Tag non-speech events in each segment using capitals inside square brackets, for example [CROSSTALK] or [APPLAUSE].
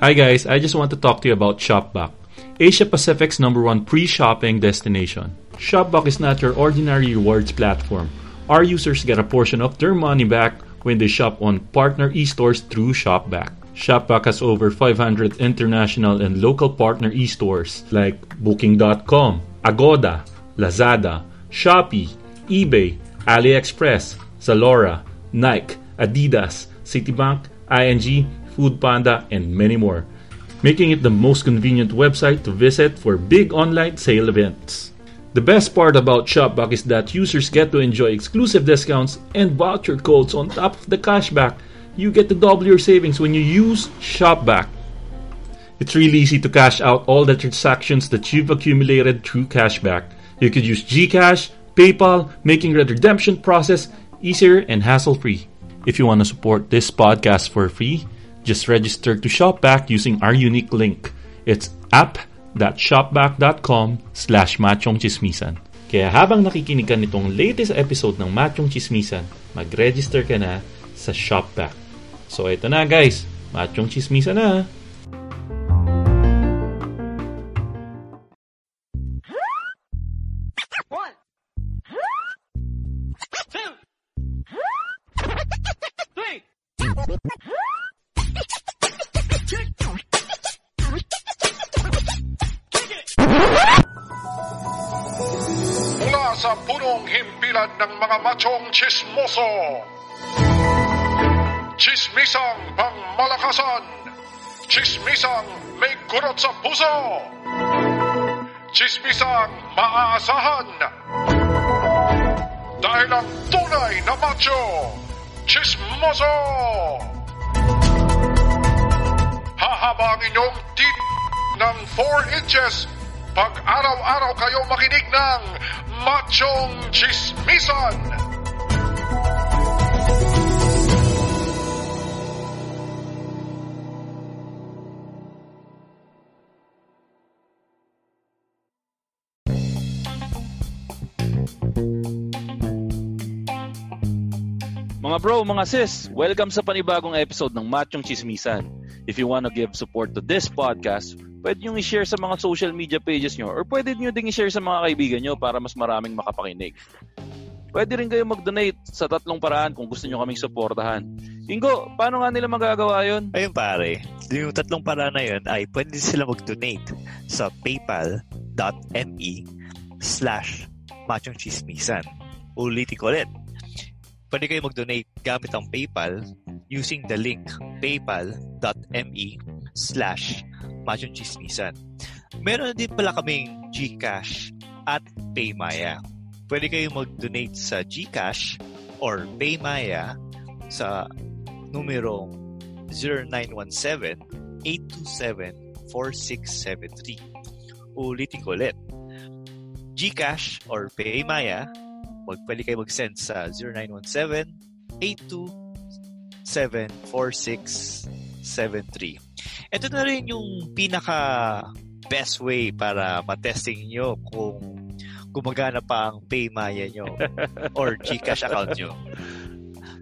Hi guys, I just want to talk to you about ShopBack, Asia Pacific's number one pre-shopping destination. ShopBack is not your ordinary rewards platform. Our users get a portion of their money back when they shop on partner e-stores through ShopBack. ShopBack has over 500 international and local partner e-stores like Booking.com, Agoda, Lazada, Shopee, eBay, AliExpress, Zalora, Nike, Adidas, Citibank, ING, Foodpanda, and many more, making it the most convenient website to visit for big online sale events. The best part about ShopBack is that users get to enjoy exclusive discounts and voucher codes on top of the cashback. You get to double your savings when you use ShopBack. It's really easy to cash out all the transactions that you've accumulated through cashback. You could use GCash, PayPal, making the redemption process easier and hassle-free. If you want to support this podcast for free, just register to ShopBack using our unique link. It's app.shopback.com slash machongchismisan. Kaya habang nakikinig ka nitong latest episode ng Machong Chismisan, mag-register ka na sa ShopBack. So ito na guys, Machong Chismisan na! Mga machong chismoso. Chismisang pangmalakasan. Chismisang may kurot sa puso. Chismisang maaasahan. Dahil ang tunay na macho, chismoso. Hahaba ang inyong tit ng 4 inches pag araw-araw kayo makinig ng Machong Chismisan. Bro, mga sis, welcome sa panibagong episode ng Machong Chismisan. If you wanna give support to this podcast, pwede nyo i-share sa mga social media pages nyo or pwede nyo ding i-share sa mga kaibigan nyo para mas maraming makapakinig. Pwede rin kayo mag-donate sa tatlong paraan kung gusto nyo kaming suportahan. Ingo, paano nga nila magagawa yon? Ayun pare, yung tatlong paraan na yun ay pwede sila mag-donate sa paypal.me slash machongchismisan. Ulitin ko ulit. Pwede kayo mag-donate gamit ang PayPal using the link paypal.me slash machongchismisan. Meron din pala kaming GCash at Paymaya. Pwede kayo mag-donate sa GCash or Paymaya sa numero 0917-827-4673. Ulitin ko ulit. GCash or Paymaya, wag pwede kayo mag-send sa 0917-827-4673. Ito na rin yung pinaka best way para matesting nyo kung gumagana pa ang Paymaya nyo [LAUGHS] or GCash account nyo.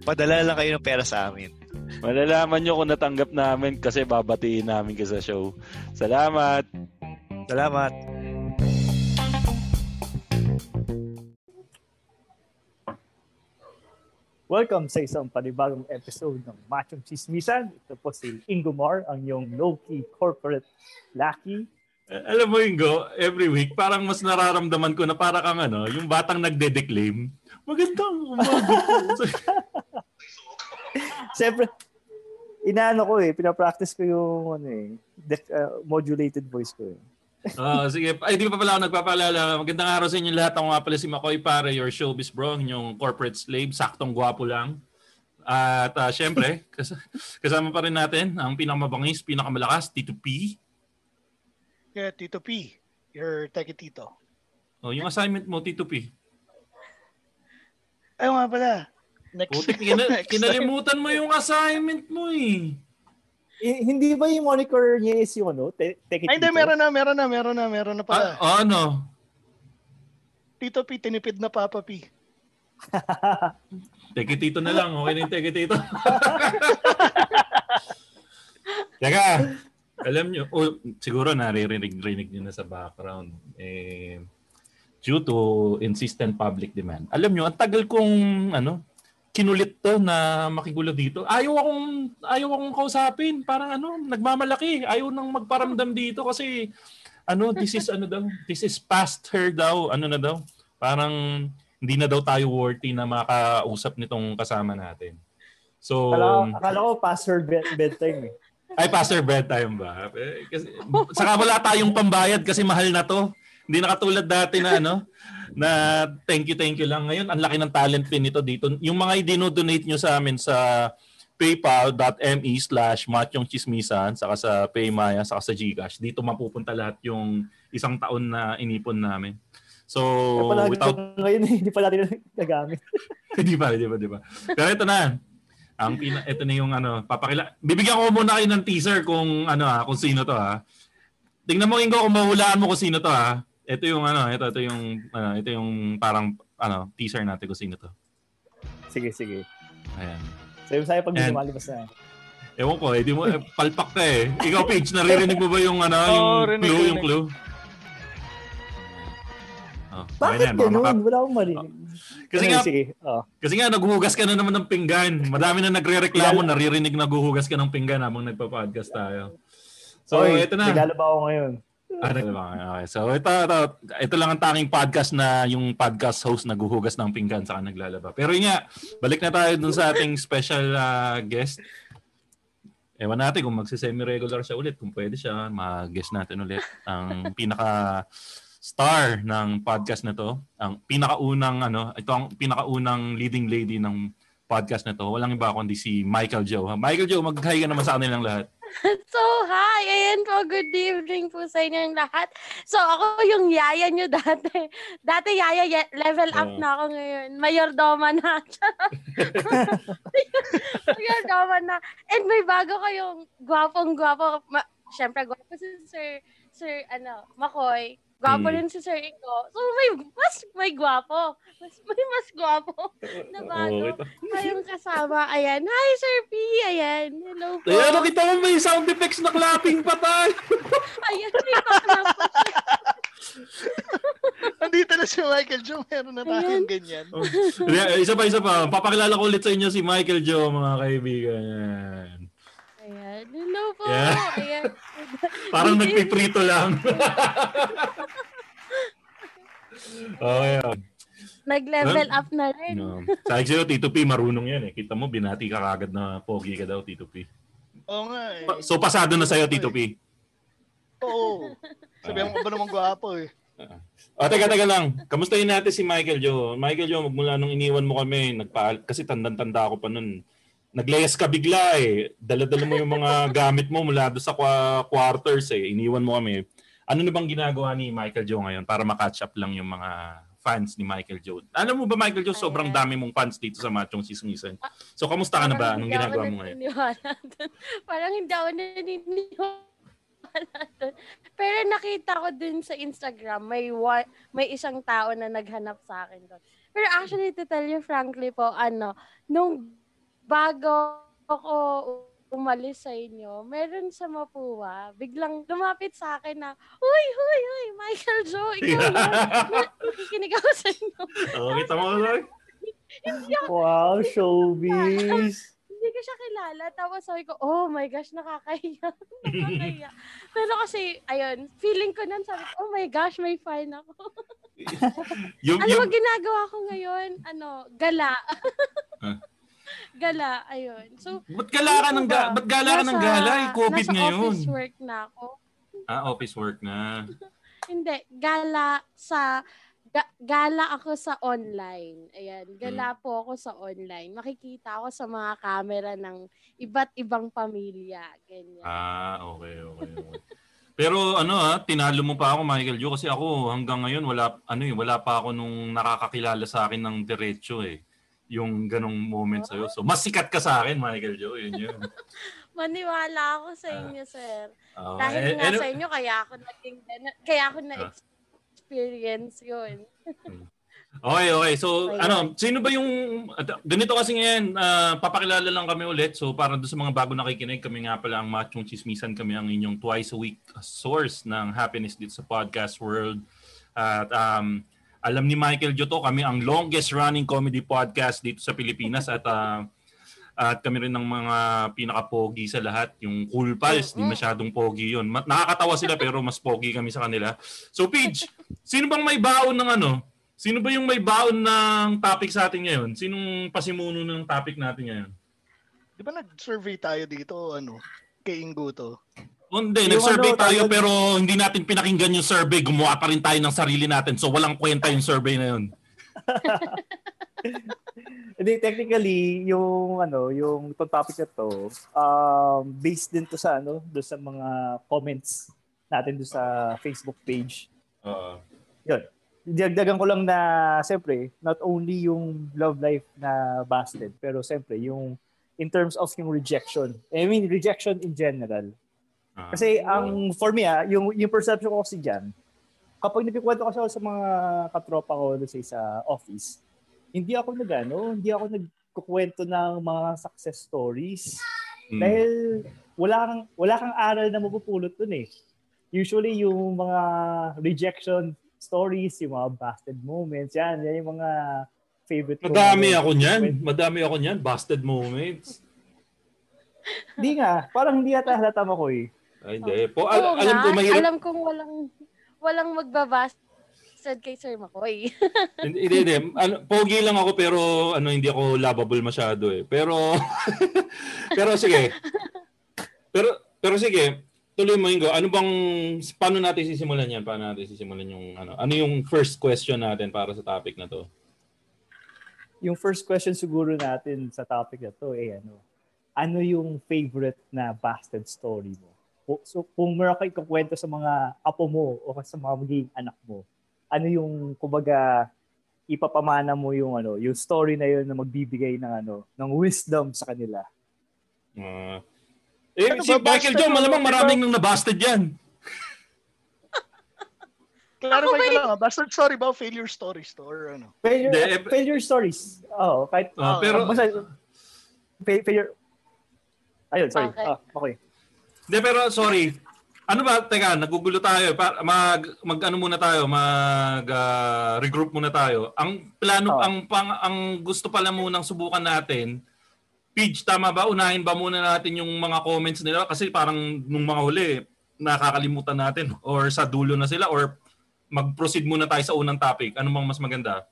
Padala lang kayo ng pera sa amin. Malalaman nyo kung natanggap namin kasi babatiin namin ka sa show. Salamat! Salamat! Welcome sa isang panibagong episode ng Machong Chismisan. Ito po si Ingo Mar, ang iyong low-key corporate lucky. Eh, Alam mo, Ingo, every week, parang mas nararamdaman ko na para kang ano, yung batang nagde-declaim. Magandang umaga. [LAUGHS] Siyempre, inaano ko eh, pinapractice ko yung ano eh, dec- uh, modulated voice ko eh. Oh, sige. Ay, di pa pala ako nagpapalala. Magandang araw sa inyo lahat. Ako nga pala si Makoy Pare, your showbiz bro, yung corporate slave. Saktong gwapo lang. At uh, syempre, [LAUGHS] kas- kasama pa rin natin ang pinakamabangis, pinakamalakas, Tito P. Yeah, Tito P. Your teki tito. Oh, yung assignment mo, Tito P. Ay, nga pala. Next, Putik, kina- [LAUGHS] next time. kinalimutan mo yung assignment mo eh. Eh, hindi ba yung moniker niya is yung ano? Te- Ay, hindi, Tito? meron na, meron na, meron na, meron na pala. Ah, ano? Tito P, tinipid na Papa P. [LAUGHS] Teke Tito na lang. Okay na yung Teke Tito. [LAUGHS] Teka, alam nyo, oh, siguro naririnig-rinig nyo na sa background. Eh, due to insistent public demand. Alam nyo, ang tagal kong ano, kinulit to na makigulo dito. Ayaw akong ayaw akong kausapin. Parang ano, nagmamalaki. Ayaw nang magparamdam dito kasi ano, this is ano daw, this is past her daw. Ano na daw? Parang hindi na daw tayo worthy na makausap nitong kasama natin. So, Akala, akala ko past her bed, bedtime eh. ay, pastor bedtime ba? Eh, Kasi, saka wala tayong pambayad kasi mahal na to. Hindi na katulad dati na ano, na thank you, thank you lang. Ngayon, ang laki ng talent pin nito dito. Yung mga i-donate nyo sa amin sa paypal.me slash matyong chismisan, saka sa Paymaya, saka sa Gcash. Dito mapupunta lahat yung isang taon na inipon namin. So, Kaya without ngayon eh, hindi pa natin [LAUGHS] nagamit. [LAUGHS] Hindi pa, hindi pa, hindi pa. Pero ito na. Ang pina, ito na yung ano, papakila. Bibigyan ko muna kayo ng teaser kung ano ha, kung sino to ha. Tingnan mo Ingo kung mahulaan mo kung sino to ha. Ito yung ano, ito ito yung ano, ito yung parang ano, teaser natin kung sino to. Sige, sige. Ayan. Sabi sa'yo pag And- lumalabas na. Ewan ko, eh, di mo, eh, palpak ka eh. Ikaw, Paige, naririnig mo ba yung ano, Oo, yung rinig, clue, rinig. yung clue? Oh, Bakit ganun? maka- Wala akong marinig. Kasi Ano, nga, sige. Oh. Kasi nga, naghuhugas ka na naman ng pinggan. Madami na nagre-reklamo, naririnig naghuhugas ka ng pinggan habang nagpa-podcast tayo. So, Oy, ito na. Naglalaba ako ngayon. Naglalaba ka. okay. So, ito, ito, ito lang ang tanging podcast na yung podcast host naghuhugas ng pinggan saka naglalaba. Pero yun nga, balik na tayo dun sa ating special ah, guest. Ewan natin kung magsi-semi-regular siya ulit. Kung pwede siya, mag-guest natin ulit. Ang pinaka star ng podcast na to. Ang pinakaunang, ano, ito ang pinakaunang leading lady ng podcast na to. Walang iba kundi si Michael Joe. Michael Joe, mag-hi ka naman sa kanilang lahat. [LAUGHS] So, hi! Ayan po, good evening po sa inyong lahat. So, ako yung yaya nyo [LAUGHS] dati. Dati yaya, level up na ako ngayon. Mayordoma na. [LAUGHS] Mayordoma na. And may bago kayong gwapong-gwapo. Ma- Siyempre, gwapo si Sir, Sir, ano, Makoy. Gwapo Mm. rin si Sir Iko. So, may mas may gwapo. Mas, may mas gwapo [LAUGHS] na bago. ito. Kayong kasama. Ayan. Hi, Sir P. Ayan. Hello po. Ayan, nakita mo may sound effects na clapping pa tayo. [LAUGHS] Ayan, may background po. Andito na si Michael Joe, meron na tayong ganyan. Oh. Isa pa, isa pa. Papakilala ko ulit sa inyo si Michael Joe, mga kaibigan. Yan. Ayan. Hello po. Yeah. Ayan. [LAUGHS] Parang nagpiprito lang. [LAUGHS] okay, yun. Nag-level up na rin. No. Sabi sa'yo, Tito P, marunong yan eh. Kita mo, binati ka kagad na pogi ka daw, Tito P. Oo nga eh. Pa- So, pasado na sa'yo, Tito P. Oo. Sabihan mo ba naman gwapo eh. O, teka, teka lang. Kamustahin natin si Michael Joe. Michael Joe, magmula nung iniwan mo kami, nagpa kasi tandang-tanda ako pa nun. Naglayas ka bigla eh. Dala-dala mo yung mga [LAUGHS] gamit mo mula doon sa kwa- quarters eh. Iniwan mo kami. Ano na bang ginagawa ni Michael Joe ngayon para makatch up lang yung mga fans ni Michael Joe? Alam mo ba Michael Joe, sobrang dami mong fans dito sa Machong Sismisan. So, kamusta ka na ba? Anong ginagawa mo ngayon? Parang hindi ako naniniwala. Pero nakita ko dun sa Instagram, may wa- may isang tao na naghanap sa akin doon. Pero actually, to tell you frankly po, ano, nung bago ako umalis sa inyo, meron sa Mapua, biglang lumapit sa akin na, Uy, huy, huy, Michael Joe, ikaw yun. Nakikinig ako sa inyo. [LAUGHS] Oh, kita mo, Roy? Wow, showbiz. [LAUGHS] hindi ko siya kilala. Tapos sabi ko, oh my gosh, nakakahiya. [LAUGHS] nakakahiya. Pero kasi, ayun, feeling ko nun, sabi ko, oh my gosh, may fan ako. Yung, ano yung, ba ginagawa ko ngayon? Ano, gala. Ah. Gala, ayun. So, ba't gala ka ng, ga- ba't gala ka ng gala? Eh, COVID nasa ngayon. office work na ako. Ah, office work na. [LAUGHS] Hindi, gala sa ga- gala ako sa online. Ayan, gala Hmm. po ako sa online. Makikita ako sa mga camera ng iba't ibang pamilya. Ganyan. Ah, okay, okay, okay. Pero ano ha, tinalo mo pa ako Michael Joe kasi ako hanggang ngayon wala ano eh, wala pa ako nung nakakakilala sa akin ng diretso eh. Yung ganong moment sa'yo. So, mas sikat ka sa akin, Michael Joe. Yun yun. [LAUGHS] Maniwala ako sa inyo, sir. Ah, Dahil eh, nga ano- sa inyo, kaya ako naging, kaya ako na-experience yun. Okay, okay. So, Okay. ano, sino ba yung ganito kasi ngayon, ah, papakilala lang kami ulit. So, para doon sa mga bago nakikinig, kami nga pala ang Machong Chismisan, kami ang inyong twice a week source ng happiness dito sa podcast world. At um, alam ni Michael Joto, kami ang longest running comedy podcast dito sa Pilipinas at ah, at kami rin ng mga pinaka-pogi sa lahat, yung Cool Pals, di masyadong pogi yun. Ma- Nakakatawa sila pero mas pogi kami sa kanila. So, Pidge, sino bang may baon ng ano? Sino ba yung may baon ng topic sa atin ngayon? Sinong pasimuno ng topic natin ngayon? Di ba nag-survey tayo dito, ano, kay Ingo to? O, Hindi, Yung nag-survey ano, tayo tawag- pero hindi natin pinakinggan yung survey. Gumawa pa rin tayo ng sarili natin. So walang kwenta yung survey na yun. [LAUGHS] Hindi, technically, yung ano, yung itong topic na to, um, based din to sa ano, do sa mga comments natin do sa Facebook page. Uh, Yun. Dagdagan ko lang na, siyempre, not only yung love life na busted, pero siyempre, yung in terms of yung rejection. I mean, rejection in general. Ah. Kasi ang for me ah, yung yung perception ko kasi diyan, kapag nagkikwento kasi ako sa mga katropa ko doon sa office, hindi ako nagano, hindi ako nagkukwento ng mga success stories Mm. dahil wala kang wala kang aral na mapupulot doon eh. Usually yung mga rejection stories, yung mga busted moments, yan, yan yung mga favorite ko. Madami ako niyan. Madami ako niyan. Busted moments. Hindi nga, parang hindi yata halata mo ko eh. Ay, hindi. Po, Oo al- alam nga, ko, mahirap. alam kong walang, walang magbabasted kay Sir McCoy. [LAUGHS] Hindi, hindi, hindi. Ano, pogi lang ako pero ano hindi ako lovable masyado eh. Pero [LAUGHS] pero sige. Pero pero sige, tuloy mo Ingo. Ano bang paano natin sisimulan 'yan? Paano natin sisimulan yung ano? Ano yung first question natin para sa topic na 'to? yung first question siguro natin sa topic na to eh ano, ano yung favorite na busted story mo? So kung meron kang ikukwento sa mga apo mo o sa mga magiging anak mo, ano yung kumbaga ipapamana mo yung ano, yung story na yun na magbibigay ng ano, ng wisdom sa kanila. Ah. eh, Ano si ba, Michael mo, malamang [LAUGHS] ba? maraming nang nabusted yan. Ko may- lang, ah, bastard story ba failure stories to or ano? Failure, Hindi, eh, failure stories. Oo, kahit Ah, Oo, pero basta, fa- failure Ayun, sorry. Okay. Ah, okay. Hindi, pero sorry. Ano ba, teka, nagugulo tayo. Pa, mag, mag ano muna tayo, mag ah, regroup muna tayo. Ang plano, Oh. ang, pang, ang gusto pala munang subukan natin, Pidge, tama ba? Unahin ba muna natin yung mga comments nila? Kasi parang nung mga huli, nakakalimutan natin [LAUGHS] or sa dulo na sila or mag-proceed muna tayo sa unang topic. Ano bang mas maganda?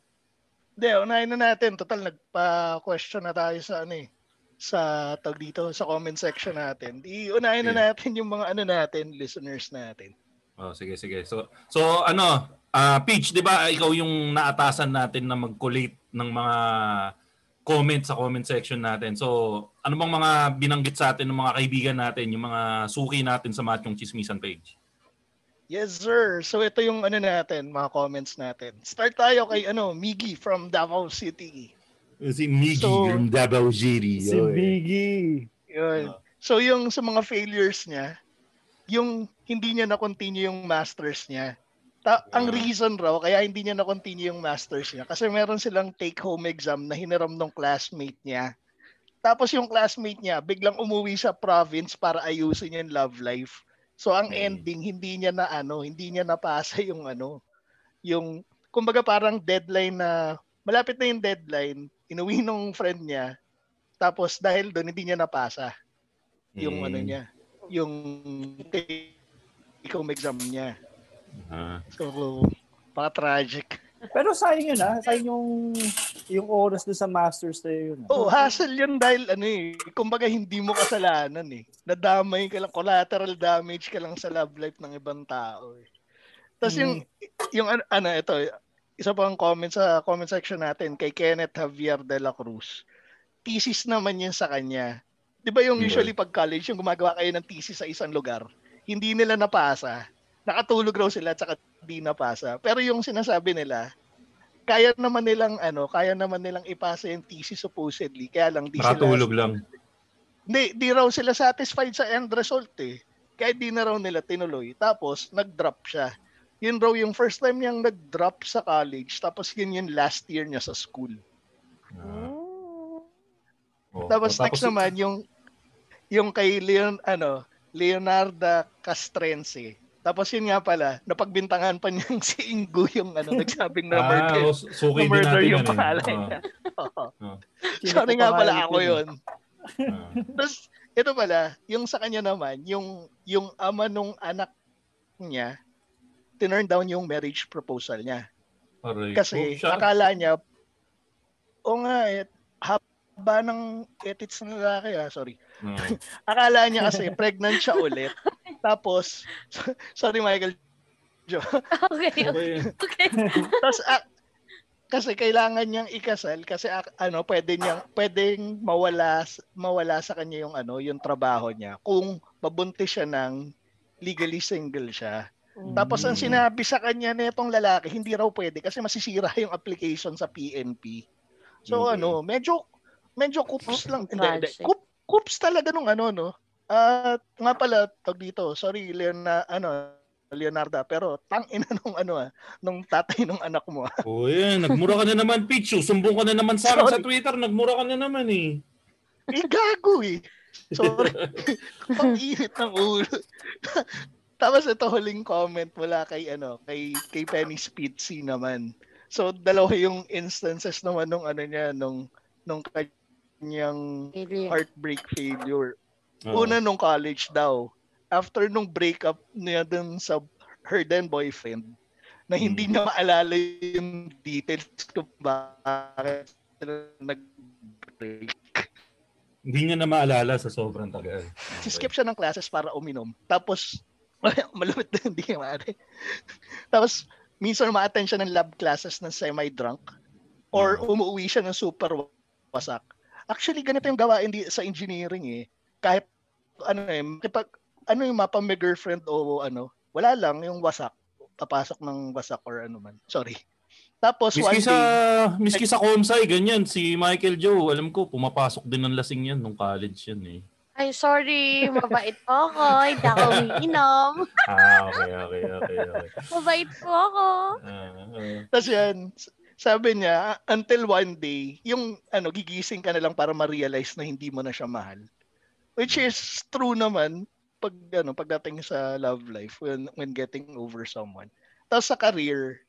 Hindi, unahin na natin. Total, nagpa-question na tayo sa ano eh sa tag dito sa comment section natin. Di unahin na natin yung mga ano natin, listeners natin. Oh, sige, sige. So, so ano, ah Peach, 'di ba, ikaw yung naatasan natin na mag-collate ng mga comments sa comment section natin. So, ano bang mga binanggit sa atin ng mga kaibigan natin, yung mga suki natin sa Machong Chismisan page? Yes, sir. So ito yung ano natin, mga comments natin. Start tayo kay ano, Miggy from Davao City. Si Miggy So- from Davao City. Si Biggie. Yun. Ah. So yung sa mga failures niya, yung hindi niya na-continue yung masters niya. Ta- ang Ah. reason raw kaya hindi niya na-continue yung masters niya kasi meron silang take-home exam na hiniram ng classmate niya. Tapos yung classmate niya biglang umuwi sa province para ayusin yung love life. So ang Mm. ending hindi niya na ano, hindi niya napasa yung ano, yung kumbaga parang deadline na malapit na yung deadline, inuwi nung friend niya. Tapos dahil doon hindi niya napasa yung Mm. ano niya, yung take-home exam niya. Ah. So, pa-tragic. Pero sayang yun ah. Sayang yung, yung oras doon sa masters na yun. ah. Oh, hassle yun dahil ano eh, kumbaga hindi mo kasalanan eh. Nadamay ka lang, collateral damage ka lang sa love life ng ibang tao eh. Tapos yung, yung ano, ano, ito, isa pang comment sa comment section natin kay Kenneth Javier de la Cruz. Thesis naman yun sa kanya. Di ba yung usually pag college, yung gumagawa kayo ng thesis sa isang lugar, hindi nila napasa. Nakatulog raw sila at saka di napasa. Pero yung sinasabi nila, kaya naman nilang ano, kaya naman nilang ipasa yung thesis supposedly. Kaya lang di Nakatulog sila lang. Hindi, di raw sila satisfied sa end result eh. Kaya di na raw nila tinuloy. Tapos nag-drop siya. Yun raw yung first time niyang nag-drop sa college. Tapos yun yung last year niya sa school. Oh. Tapos, Oh, next naman yung yung kay Leon ano, Leonardo Castrense. Tapos yun nga pala, napagbintangan pa niyang [LAUGHS] si Ingo yung ano, nagsabing na Ah, murder, oh, suki na din murder natin yung yan eh. pangalan Ah, niya. [LAUGHS] Oo. ah, Sorry nga pala ako yun. ah. Tapos ito pala, yung sa kanya naman, yung yung ama nung anak niya, tinurn down yung marriage proposal niya. Aray Kasi. Siya- akala niya, o nga, eh, haba ng etits ng lalaki ah, sorry. Ah. [LAUGHS] Akala niya kasi pregnant siya ulit. [LAUGHS] Tapos, [LAUGHS] sorry Michael, Okay, okay. Okay. okay. Tapos ah, kasi kailangan niyang ikasal kasi ah, ano pwede niyang pwedeng mawala mawala sa kanya yung ano yung trabaho niya kung mabuntis siya ng legally single siya. Tapos ang Mm. sinabi sa kanya nitong lalaki, hindi raw pwede kasi masisira yung application sa PNP. So Okay. ano, medyo medyo kups lang. Hindi, hindi. Kup, kups talaga nung ano no. At nga pala tag dito, sorry Leon ano Leonardo, pero tang ina [LAUGHS] nung ano ah, nung tatay nung anak mo. ah. Oh, yan. Nagmura ka na naman, Pichu. Sumbong ka na naman sa akin sa. Twitter. Nagmura ka na naman eh. Eh, gago eh. Sorry. [LAUGHS] Ang init ng ulo. Tapos ito huling comment mula kay ano, kay kay Penny Spitzy naman. So dalawa yung instances naman nung ano niya nung nung kanyang heartbreak failure. Oo. Una nung college daw. After nung breakup niya dun sa her then boyfriend na hindi niya maalala yung details kung bakit sila nag-break. Hindi niya na maalala sa sobrang tagal. skip siya ng classes para uminom. Tapos, [LAUGHS] malupit na hindi niya maaari. [LAUGHS] Tapos, minsan ma-attend siya ng lab classes na semi-drunk or umuwi siya ng super wasak. Actually, ganito yung gawain di, sa engineering eh. Kahit, ano eh, kapag, ano yung mapa may girlfriend o ano, wala lang yung wasak. Papasok ng wasak or ano man. Sorry. Tapos, one Miski sa, day, miski sa Comsci, ganyan. Si Michael Joe, alam ko, pumapasok din ng lasing yan nung college yan eh. Ay, sorry. Mabait po ako. Hindi ako umiinom. [LAUGHS] Ah, okay, okay, okay, okay. Mabait po ako. Ah, ah. Tapos yan, sabi niya, until one day, yung ano, gigising ka na lang para ma-realize na hindi mo na siya mahal. Which is true naman pag ano, pagdating sa love life when when getting over someone. Tapos sa career,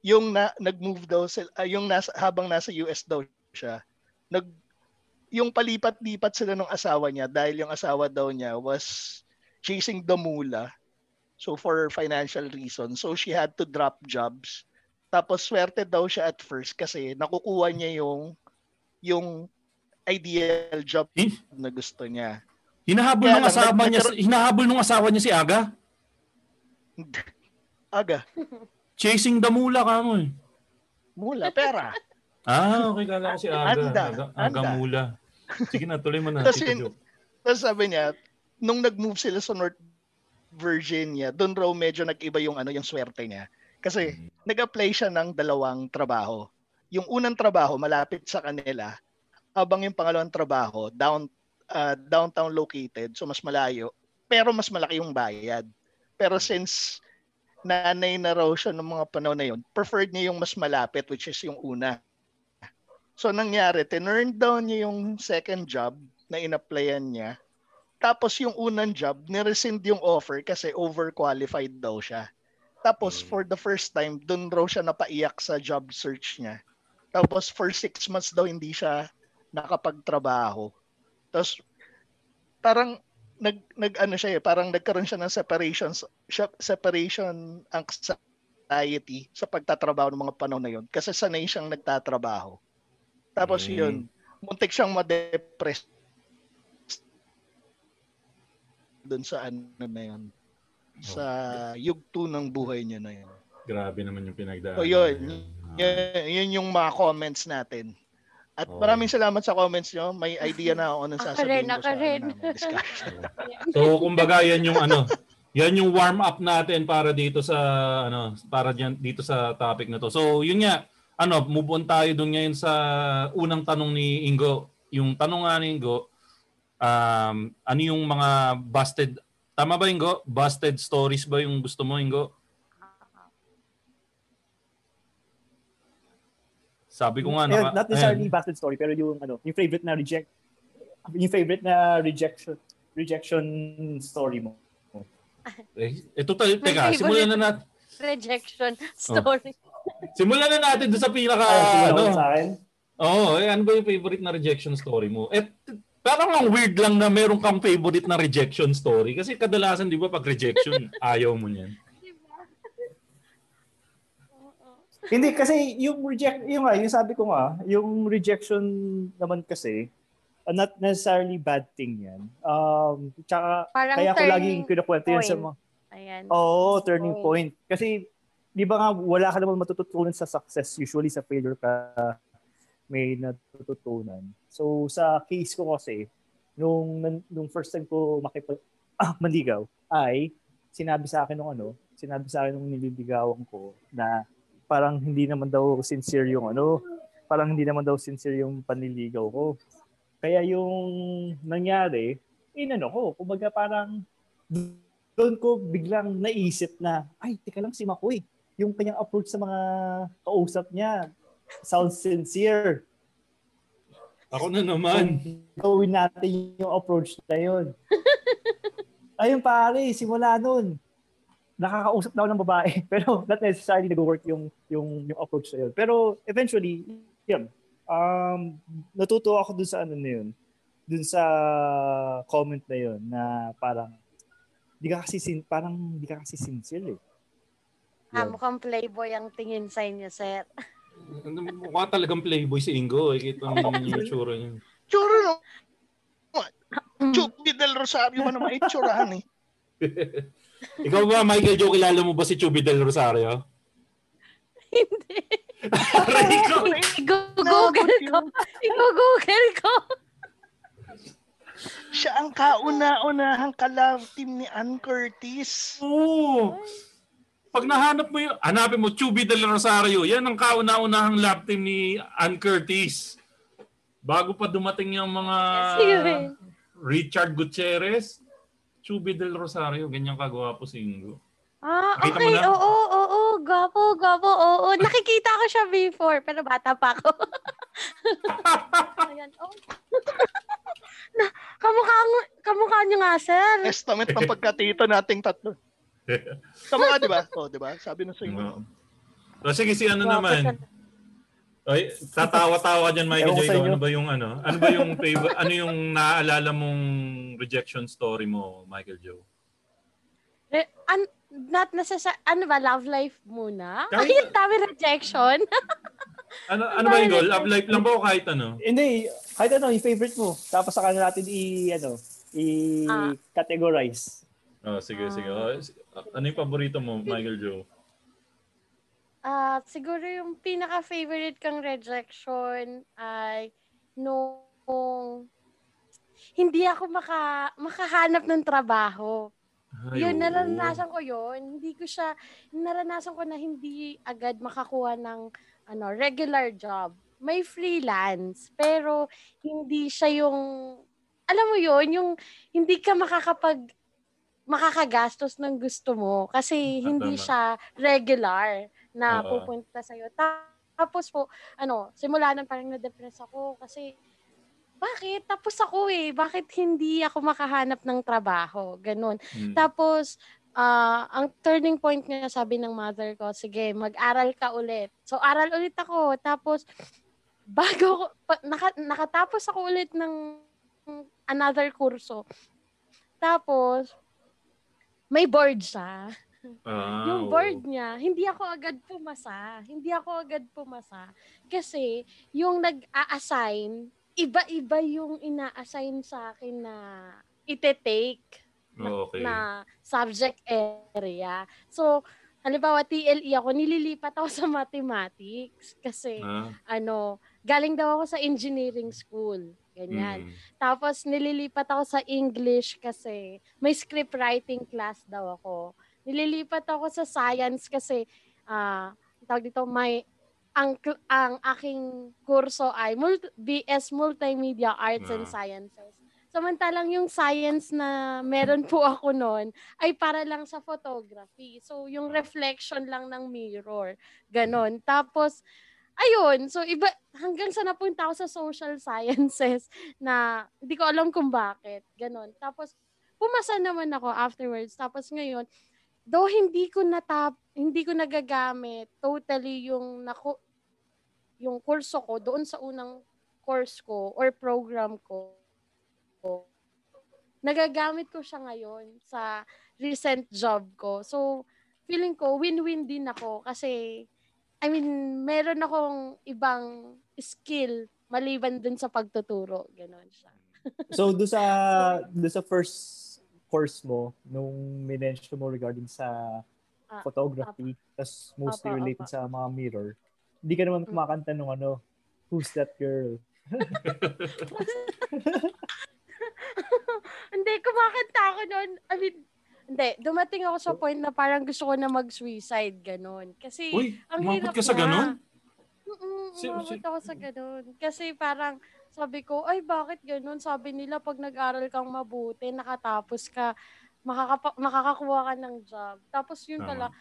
yung na, nag-move daw sila, ah, yung nasa, habang nasa US daw siya, nag yung palipat-lipat sila ng asawa niya dahil yung asawa daw niya was chasing the mula. So for financial reasons. So she had to drop jobs. Tapos swerte daw siya at first kasi nakukuha niya yung yung ideal job Eh? na gusto niya. Hinahabol Kaya ng lang, asawa nag- niya, hinahabol ng asawa niya si Aga. Aga, Chasing the mula ka mo eh. mula, pera. Ah, okay, kala ko si Aga. Anda, Aga, Aga anda. mula. Sige na, tuloy mo na. Tapos yun-. Tapos sabi niya, nung nag-move sila sa North Virginia, doon raw medyo nag-iba yung ano yung swerte niya. Kasi nag-apply siya ng dalawang trabaho. Yung unang trabaho malapit sa kanila, habang yung pangalawang trabaho down ah, downtown located, so mas malayo, pero mas malaki yung bayad. Pero since nanay na raw siya ng mga panahon na yun, preferred niya yung mas malapit which is yung una. So nangyari, tinurn down niya yung second job na in-applyan niya. Tapos yung unang job, nirescind yung offer kasi overqualified daw siya. Tapos for the first time, dun raw siya napaiyak sa job search niya. Tapos for six months daw hindi siya nakapagtrabaho. Tapos parang nag nag ano siya eh, parang nagkaroon siya ng separation siya- separation anxiety sa pagtatrabaho ng mga panahon na yun kasi sanay siyang nagtatrabaho. Tapos Mm. yun, muntik siyang ma-depress dun sa ano na yun. sa yugto ng buhay niya na yun. Grabe naman yung pinagdaan. O yun, yun, yun yung mga comments natin. At Oo. maraming salamat sa comments nyo. May idea na ako Ako sasabihin ko sa ano rin. namin, discussion. [LAUGHS] So, kumbaga, yan yung ano, yan yung warm up natin para dito sa ano, para diyan dito sa topic na to. So, yun nga, ano, move on tayo dun ngayon sa unang tanong ni Ingo. Yung tanong nga ni Ingo, um, ano yung mga busted, tama ba Ingo? Busted stories ba yung gusto mo, Ingo? Sabi ko nga, naka, not necessarily ayan. busted story, pero yung ano, yung favorite na reject yung favorite na rejection rejection story mo. Eh, ito tayo, teka, favorite. simulan na natin. Rejection story. Simulan na natin doon sa pinaka, Ay, siguro ano, sa akin. Oo, eh, ano ba yung favorite na rejection story mo? Eh, parang ang weird lang na meron kang favorite na rejection story. Kasi kadalasan, di ba, pag rejection, [LAUGHS] ayaw mo niyan. Hindi kasi yung reject yung nga, yung sabi ko nga, yung rejection naman kasi uh, not necessarily bad thing 'yan. Um tsaka Parang kaya ko laging kinukwento yan sa mga Ayan. Oo, turning point. Kasi di ba nga wala ka naman matututunan sa success, usually sa failure ka may natututunan. So sa case ko kasi nung nung first time ko makipag [CLEARS THROAT] ah, manligaw ay sinabi sa akin nung ano, sinabi sa akin nung nililigawan ko na parang hindi naman daw sincere yung ano, parang hindi naman daw sincere yung panliligaw ko. Kaya yung nangyari, inano ko, kumbaga parang doon ko biglang naisip na, ay, teka lang si Makoy. Yung kanyang approach sa mga kausap niya, sounds sincere. Ako na naman. Gawin natin yung approach na yun. [LAUGHS] Ayun pare, simula nun, nakakausap na ako ng babae. [LAUGHS] Pero not necessarily nag-work yung, yung, yung approach na yun. Pero eventually, yun. Um, natuto ako dun sa ano na yun. Dun sa comment na yun na parang di ka kasi sin, parang di ka kasi sincere eh. Ah, mukhang playboy ang tingin sa inyo, sir. [LAUGHS] Mukha talagang playboy si Ingo. Eh. Kita mo yung itsura niya. Tsura no. Chupi del Rosario man naman itsurahan eh. [LAUGHS] Ikaw ba, Michael Joe, kilala mo ba si Chubby Del Rosario? [LAUGHS] Hindi. Aray ko! I-google ko. I-google ko. Siya ang kauna-unahang ka-love team ni Ann Curtis. Oo. Pag nahanap mo yun, hanapin mo Chubby Del Rosario. Yan ang kauna-unahang lab team ni Ann Curtis. Bago pa dumating yung mga. Richard Gutierrez, Chubby Del Rosario, ganyan kagwapo si Ingo. Ah, Nakita okay. Oo, oo, oo. Gwapo, gwapo. Oo, nakikita ko siya before, pero bata pa ako. [LAUGHS] Ayan. Oh. [LAUGHS] na, kamukha, kamukha niyo nga, sir. Estimate ng pagkatito nating tatlo. [LAUGHS] Kamukha, di ba? Oo, di ba? Sabi na sa inyo. Oo. O sige, si ano naman. Ay, tatawa-tawa dyan, Michael J. sa. Ano ba yung ano? Ano ba yung favorite, ano yung naaalala mong rejection story mo, Michael Joe? Re- an, not necessary, ano ba, love life muna? Kahit- Ay, dami rejection. [LAUGHS] Ano ano ba yung goal? Love life lang ba o kahit ano? Hindi, kahit ano, yung favorite mo. Tapos saka na natin i, ano, Ah. i-categorize. Oh, sige, sige. Oh, s- ano yung paborito mo, Michael Joe? Ah, siguro yung pinaka-favorite kang rejection ay nung hindi ako maka, makahanap ng trabaho. Ay, yun, naranasan ko yun. Hindi ko siya, naranasan ko na hindi agad makakuha ng ano, regular job. May freelance, pero hindi siya yung, alam mo yun, yung hindi ka makakapag, makakagastos ng gusto mo kasi Ah, hindi siya regular na Oo. pupunta sa'yo. Tapos po, ano, simula nun parang na-depress ako kasi bakit? Tapos ako eh. Bakit hindi ako makahanap ng trabaho? Ganun. Hmm. Tapos, ah, ang turning point nga sabi ng mother ko, sige, mag-aral ka ulit. So, aral ulit ako. Tapos, bago, pa- naka, nakatapos ako ulit ng another kurso. Tapos, may board siya. Ah, Yung board niya, hindi ako agad pumasa. Hindi ako agad pumasa. Kasi, yung nag-a-assign, iba-iba yung ina-assign sa akin na ite-take. Oh, okay. na subject area. So, halimbawa TLE ako, nililipat ako [LAUGHS] sa mathematics kasi Ah, ano, galing daw ako sa engineering school. Ganyan. mm. Tapos nililipat ako sa English kasi may script writing class daw ako. Nililipat ako sa science kasi ah tawag dito may ang ang aking kurso ay multi- BS Multimedia Arts and Ah. Sciences. Samantalang yung science na meron po ako noon ay para lang sa photography. So yung reflection lang ng mirror, ganon. Tapos ayun, so iba hanggang sa napunta ako sa social sciences [LAUGHS] na hindi ko alam kung bakit, ganon. Tapos pumasa naman ako afterwards. Tapos ngayon, though hindi ko natap hindi ko nagagamit totally yung naku yung kurso ko doon sa unang course ko or program ko nagagamit ko siya ngayon sa recent job ko. So, feeling ko win-win din ako kasi I mean, meron akong ibang skill maliban dun sa pagtuturo. Ganon siya. [LAUGHS] So, do sa, do sa first course mo, nung minention mo regarding sa Ah, photography, tas mostly Apa, related apa. sa mga mirror, hindi ka naman Mm. kumakanta nung ano, who's that girl? [LAUGHS] [LAUGHS] hindi, kumakanta ako noon. I mean, hindi, dumating ako sa point na parang gusto ko na mag-suicide, ganon. Kasi, Uy, ang hirap ka sa na. ganun? Mm-mm, Si- umabot ako sa ganun. Kasi parang, sabi ko, ay bakit ganun? Sabi nila, pag nag-aral kang mabuti, nakatapos ka, makakapa- makakakuha ka ng job. Tapos yun pala,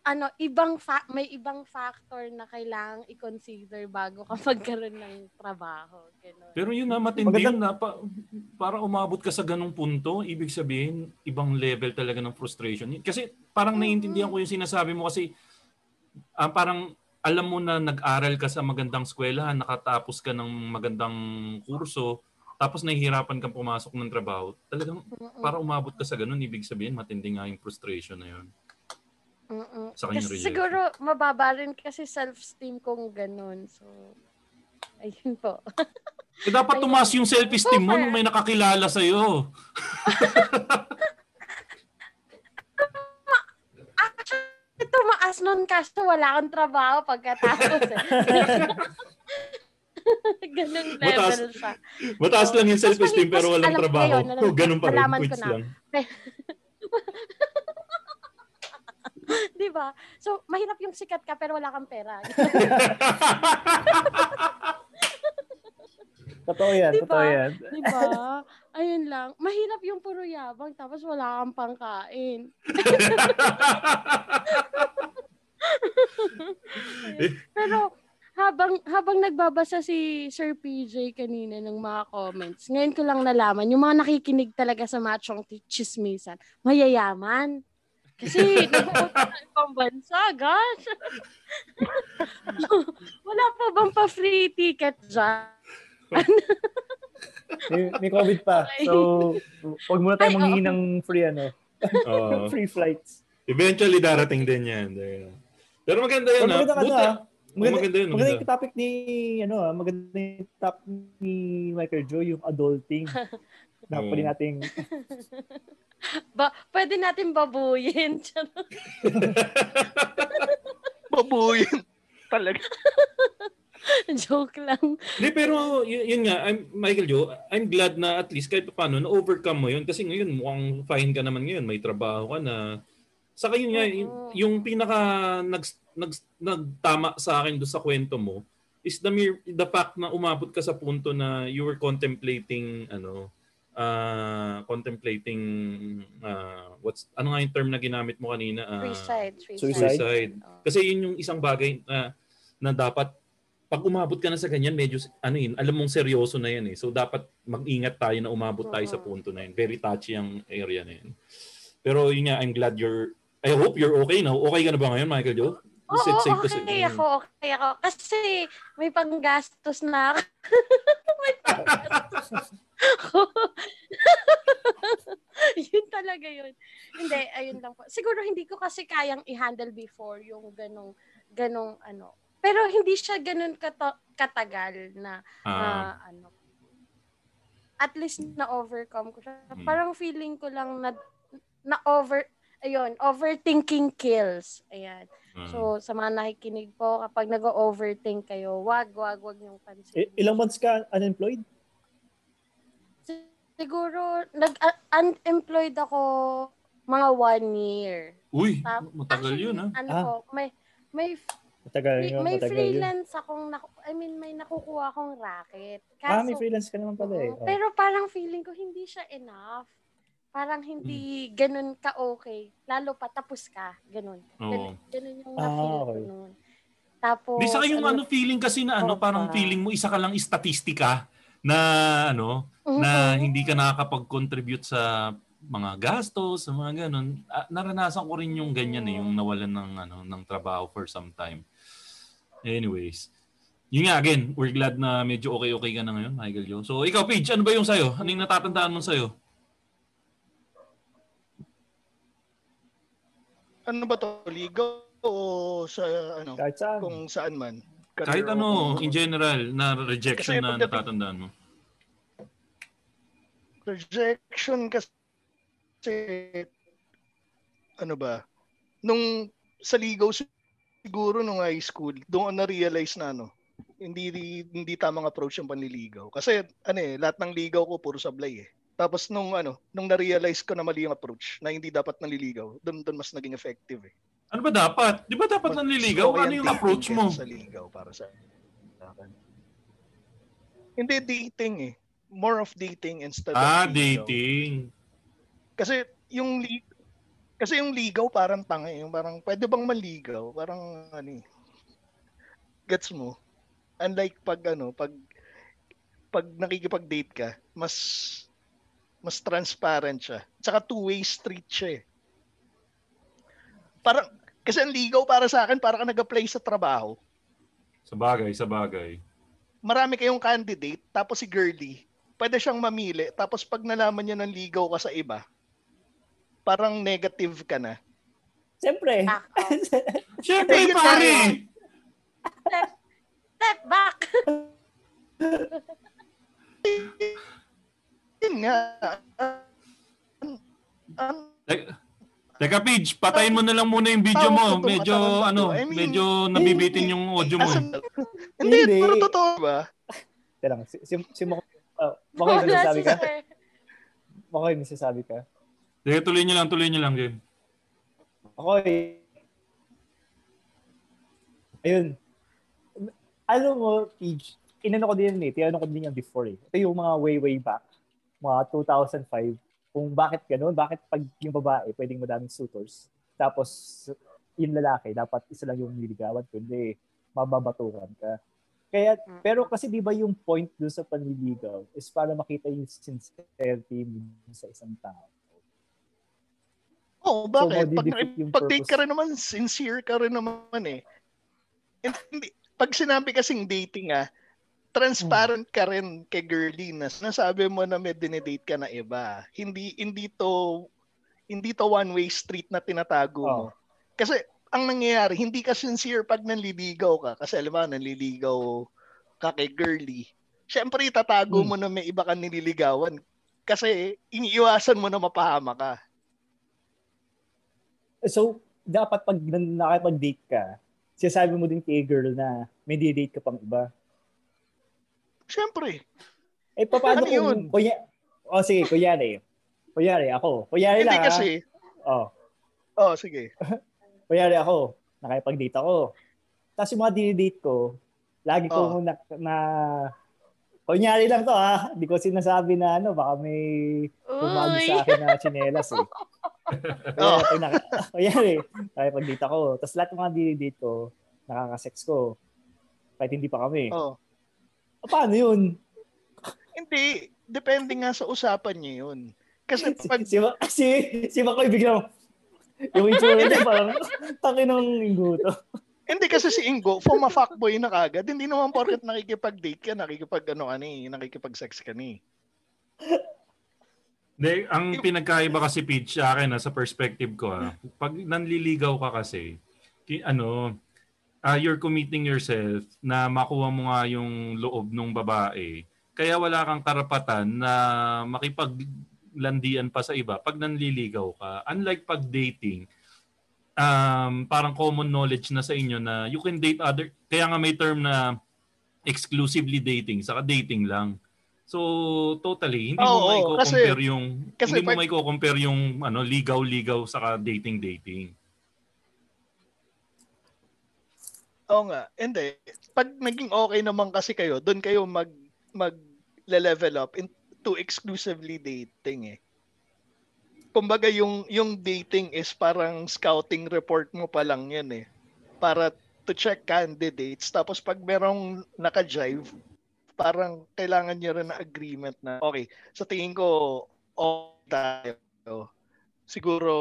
ano, ibang fa- may ibang factor na kailangang i-consider bago ka [LAUGHS] magkaroon ng trabaho. Ganun. Pero yun na, matindi yun na. Pa, para umabot ka sa ganung punto, ibig sabihin, ibang level talaga ng frustration. Kasi parang Mm-mm. naiintindihan ko yung sinasabi mo kasi ah, parang alam mo na nag-aral ka sa magandang eskwelahan, nakatapos ka ng magandang kurso, tapos nahihirapan kang pumasok ng trabaho. Talagang para umabot ka sa ganun, ibig sabihin, matindi nga yung frustration na yun. Mm-mm. Sa kanyang Kasi rejection. siguro mababa rin kasi self-esteem kong ganun. So, ayun po. Eh, dapat Ayun. tumaas yung self-esteem mo nung may nakakilala sa'yo. [LAUGHS] Actually, tumaas nun kasi wala akong trabaho pagkatapos eh. [LAUGHS] Ganun level Mataas- siya. Mataas lang yung self-esteem pero walang trabaho. yun, alam ko, Ganun pa rin, quits na. lang. [LAUGHS] [LAUGHS] Di ba? So, mahirap yung sikat ka pero wala kang pera. [LAUGHS] [LAUGHS] Totoo yan, Di ba? totoo yan. Di ba? Ayun lang. Mahirap yung puro yabang tapos wala kang pangkain. Pero habang habang nagbabasa si Sir PJ kanina ng mga comments, ngayon ko lang nalaman, yung mga nakikinig talaga sa machong chismisan, mayayaman. Kasi nag-uutang sa ibang bansa, gosh. [LAUGHS] Wala pa bang pa-free ticket dyan? [LAUGHS] May, may COVID pa. So, huwag muna tayo manghingi ng free ano, [LAUGHS] free flights. Eventually darating din yan. Pero maganda yan. Pero ha? maganda ka Buti- na, ah. Oh, Maganda, maganda yun. maganda Maganda. yung topic ni, ano ah, maganda yung topic ni Michael Joe, yung adulting. na Oo. pwede nating, [LAUGHS] Ba, pwede natin babuyin. [LAUGHS] [LAUGHS] Babuyin. Talaga. Joke lang. Hindi, pero yun, yun nga, I'm, Michael Joe, I'm glad na at least kahit paano na-overcome mo yun. Kasi ngayon, mukhang fine ka naman ngayon. May trabaho ka na. Saka yun nga, yung, Oo. yung pinaka nag, nag, nagtama sa akin do sa kwento mo is the mere, the fact na umabot ka sa punto na you were contemplating ano uh, contemplating uh, what's ano nga yung term na ginamit mo kanina Ah, Suicide. Suicide. Suicide. Kasi yun yung isang bagay na, na dapat pag umabot ka na sa ganyan, medyo ano yun, alam mong seryoso na yan eh. So dapat mag-ingat tayo na umabot tayo sa Oo. punto na yun. Very touchy ang area na yun. Pero yun nga, I'm glad you're I hope you're okay now. Okay ka na ba ngayon, Michael Joe? Is it Oo, safe to say? okay ako, okay ako. Kasi may panggastos na ako. may panggastos. [LAUGHS] [LAUGHS] yun talaga yun. Hindi, ayun lang po. Siguro hindi ko kasi kayang i-handle before yung ganong, ganong ano. Pero hindi siya ganun kata- katagal na, Ah, na ano. at least na-overcome ko siya. Hmm. Parang feeling ko lang na, na-over, ayun, overthinking kills. Ayan. So, sa mga nakikinig po, kapag nag-overthink kayo, wag, wag, wag niyong pansin. I- ilang months ka unemployed? Siguro, nag-unemployed ako mga one year. Uy, Tap- matagal Actually, yun ah. Ano Ah. po, may, may, Matagal free- yun, may matagal yun. freelance akong, naku- I mean, may nakukuha akong racket. Ah, Kaso, may freelance ka naman pala eh. Oh. Pero parang feeling ko hindi siya enough. Parang hindi Hmm. ganun ka okay. Lalo pa tapos ka. Ganun. Ganun, ganun yung Ah, na-feel ko okay. noon. Tapos, Di sa yung ano feeling kasi na ano parang pa. feeling mo isa ka lang statistika na ano Mhm. na hindi ka nakakapag-contribute sa mga gastos, sa mga ganun. Ah, naranasan ko rin yung ganyan eh, yung nawalan ng ano ng trabaho for some time. Anyways, yun nga again, we're glad na medyo okay-okay ka na ngayon, Michael Joe. So ikaw, Paige, ano ba yung sa'yo? Ano yung natatandaan mo sa'yo? Ano ba to? Ligaw o sa ano? Kahit saan. Kung saan man? Kahit ano, in general, na rejection Kasi na pagdating- natatandaan mo. rejection kasi ano ba nung sa ligaw siguro nung high school doon na-realize na ano hindi hindi tamang approach yung panliligaw. Kasi ano eh lahat ng ligaw ko puro sablay eh. Tapos nung ano nung na-realize ko na mali yung approach na hindi dapat naliligaw doon doon mas naging effective eh Ano ba dapat? Di ba dapat Mas nanliligaw? Ano yung approach mo? sa ligaw para sa akin hindi dating eh more of dating instead Ah, of ligaw. dating. Kasi yung li- kasi yung ligaw parang tanga. Yung parang pwede bang maligaw? Parang ano eh. Gets mo? Unlike pag ano, pag pag nakikipag-date ka, mas mas transparent siya. Tsaka two-way street siya eh. Parang kasi ang ligaw para sa akin para ka nag-apply sa trabaho. Sa bagay, sa bagay. Marami kayong candidate tapos si girly, pwede siyang mamili tapos pag nalaman niya ng ligaw ka sa iba, parang negative ka na. Siyempre. [LAUGHS] Siyempre, pare! Step back! Yun nga. An- an- Te- Teka, Pidge, patayin mo na lang muna yung video mo. Medyo, ano, to. I mean, medyo nabibitin yung audio mo. asan- hindi, Hindi. pero totoo ba? Teka lang, si, si, si Mako, uh, Makoy, may Wala sasabi si ka? Makoy, may sasabi ka? Teka, tuloy nyo lang, tuloy nyo lang, game. Makoy. Ayun. Alam mo, Pidge, inano ko din yun eh. Tinanong ko din yan before eh. Ito yung mga way, way back. Mga 2005. Kung bakit ganun, bakit pag yung babae, pwedeng madaming suitors. Tapos, yung lalaki, dapat isa lang yung niligawan, kundi mababatukan ka. Kaya, pero kasi di ba yung point doon sa panliligaw is para makita yung sincerity mo sa isang tao. Oo, oh, bakit? So, pag, pag date ka rin naman, sincere ka rin naman eh. Hindi, pag sinabi kasing dating ah, transparent ka rin kay girly na nasabi mo na may dinedate ka na iba. Hindi hindi to hindi to one way street na tinatago mo. Oh. Kasi ang nangyayari, hindi ka sincere pag nanliligaw ka. Kasi alam mo, nanliligaw ka kay girly. Siyempre, itatago Hmm. mo na may iba kang nililigawan. Kasi iniiwasan mo na mapahama ka. So, dapat pag nakipag-date ka, sinasabi mo din kay girl na may date ka pang iba. Siyempre. Eh, paano Ano yun? kung, kuya, oh, sige, kunyari. Kunyari, ako. Kunyari Hindi lang, kasi. ah. Oh, Oh, sige. [LAUGHS] kunyari ako, nakipag-date ako. Tapos yung mga dinidate ko, lagi ko Oh. na, na, kunyari lang to ha, hindi ko sinasabi na ano, baka may Uy! sa akin na chinelas eh. [LAUGHS] Oh. [LAUGHS] kunyari, nakipag-date ako. Tapos lahat ng mga dinidate ko, nakaka-sex ko. Kahit hindi pa kami. Oh. Paano yun? Hindi. Depende nga sa usapan niyo yun. Kasi pag, si, si, si Makoy biglang, yung itsura niya parang, taki ng linggo to. hindi kasi si Ingo, from a fuckboy na kagad, hindi naman porket nakikipag-date ka, nakikipag ano ka ni, nakikipag-sex ka ni. De, ang pinagkaiba kasi Pidge sa akin, ah, sa perspective ko, ah, pag nanliligaw ka kasi, ki- ano, ah, you're committing yourself na makuha mo nga yung loob ng babae. kaya wala kang karapatan na makipaglandian pa sa iba pag nanliligaw ka. Unlike pag dating, um, parang common knowledge na sa inyo na you can date other, kaya nga may term na exclusively dating, saka dating lang. So totally hindi mo Oo, may kasi- compare yung kasi hindi mo pag- may compare yung ano ligaw-ligaw saka dating-dating. Oo nga. Hindi. Pag naging okay naman kasi kayo, doon kayo mag mag level up into exclusively dating eh. Kumbaga yung yung dating is parang scouting report mo pa lang yan eh. Para to check candidates tapos pag merong naka-jive parang kailangan niyo rin na agreement na okay, sa tingin ko okay tayo. Siguro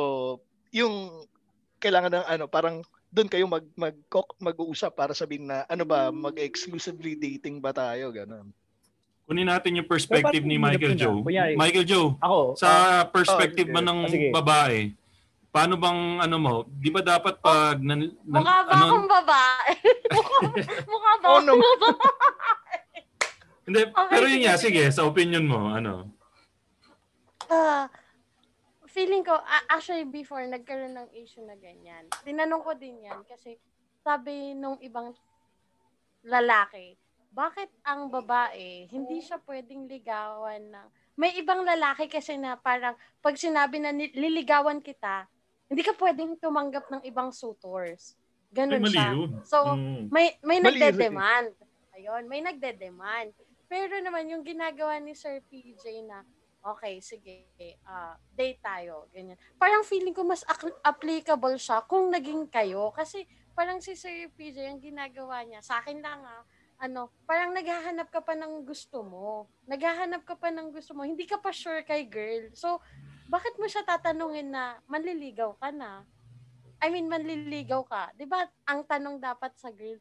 yung kailangan ng ano parang doon kayo mag mag mag-uusap para sabihin na ano ba mag-exclusively dating ba tayo ganun. Kunin natin yung perspective ni Michael hirap Joe. ah? Kunyari- Michael Joe, Ako, sa perspective oh, ba ng Ah, sige. babae, paano bang ano mo, di ba dapat pag nan, nan- Mukha ba ano, akong babae? [LAUGHS] mukha, mukha ba Oh, akong no. babae? hindi, Okay, pero yun nga, sige. sige, sa opinion mo, ano? Ah, feeling ko, a- actually before nagkaroon ng issue na ganyan, tinanong ko din yan kasi sabi nung ibang lalaki, bakit ang babae, hindi siya pwedeng ligawan ng... May ibang lalaki kasi na parang pag sinabi na ni- liligawan kita, hindi ka pwedeng tumanggap ng ibang suitors. Ganun siya. yun. So, Mm. may may Mali nagde-demand. Ayun, may nagde-demand. Pero naman yung ginagawa ni Sir PJ na okay, sige, ah, date tayo, ganyan. Parang feeling ko mas applicable siya kung naging kayo kasi parang si Sir PJ ang ginagawa niya sa akin lang ah, ano, parang naghahanap ka pa ng gusto mo. Naghahanap ka pa ng gusto mo. Hindi ka pa sure kay girl. So, bakit mo siya tatanungin na manliligaw ka na? I mean, manliligaw ka. 'Di ba ang tanong dapat sa girl,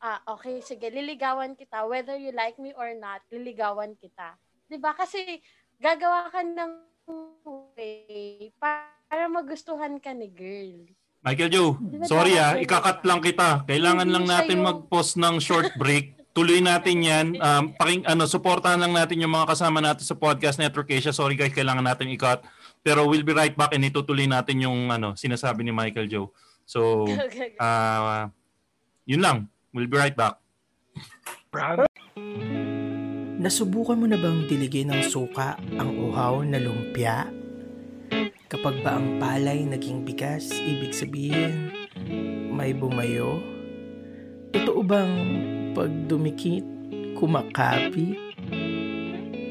ah, okay, sige, liligawan kita. Whether you like me or not, liligawan kita. 'Di ba Kasi gagawa ka ng way para magustuhan ka ni girl. Michael Joe, sorry ah, ikakat ka? lang kita. Kailangan lang natin mag-pause ng short break. Tuloy natin yan. Um, paking, ano, supportahan lang natin yung mga kasama natin sa Podcast Network Asia. Sorry guys, kailangan natin i-cut. Pero we'll be right back and itutuloy natin yung ano, sinasabi ni Michael Joe. So, [LAUGHS] ah yun lang. We'll be right back. Nasubukan mo na bang diligin ng suka ang uhaw na lumpia? Kapag ba ang palay naging bigas, ibig sabihin, may bumayo? Totoo bang pag dumikit, kumakapi?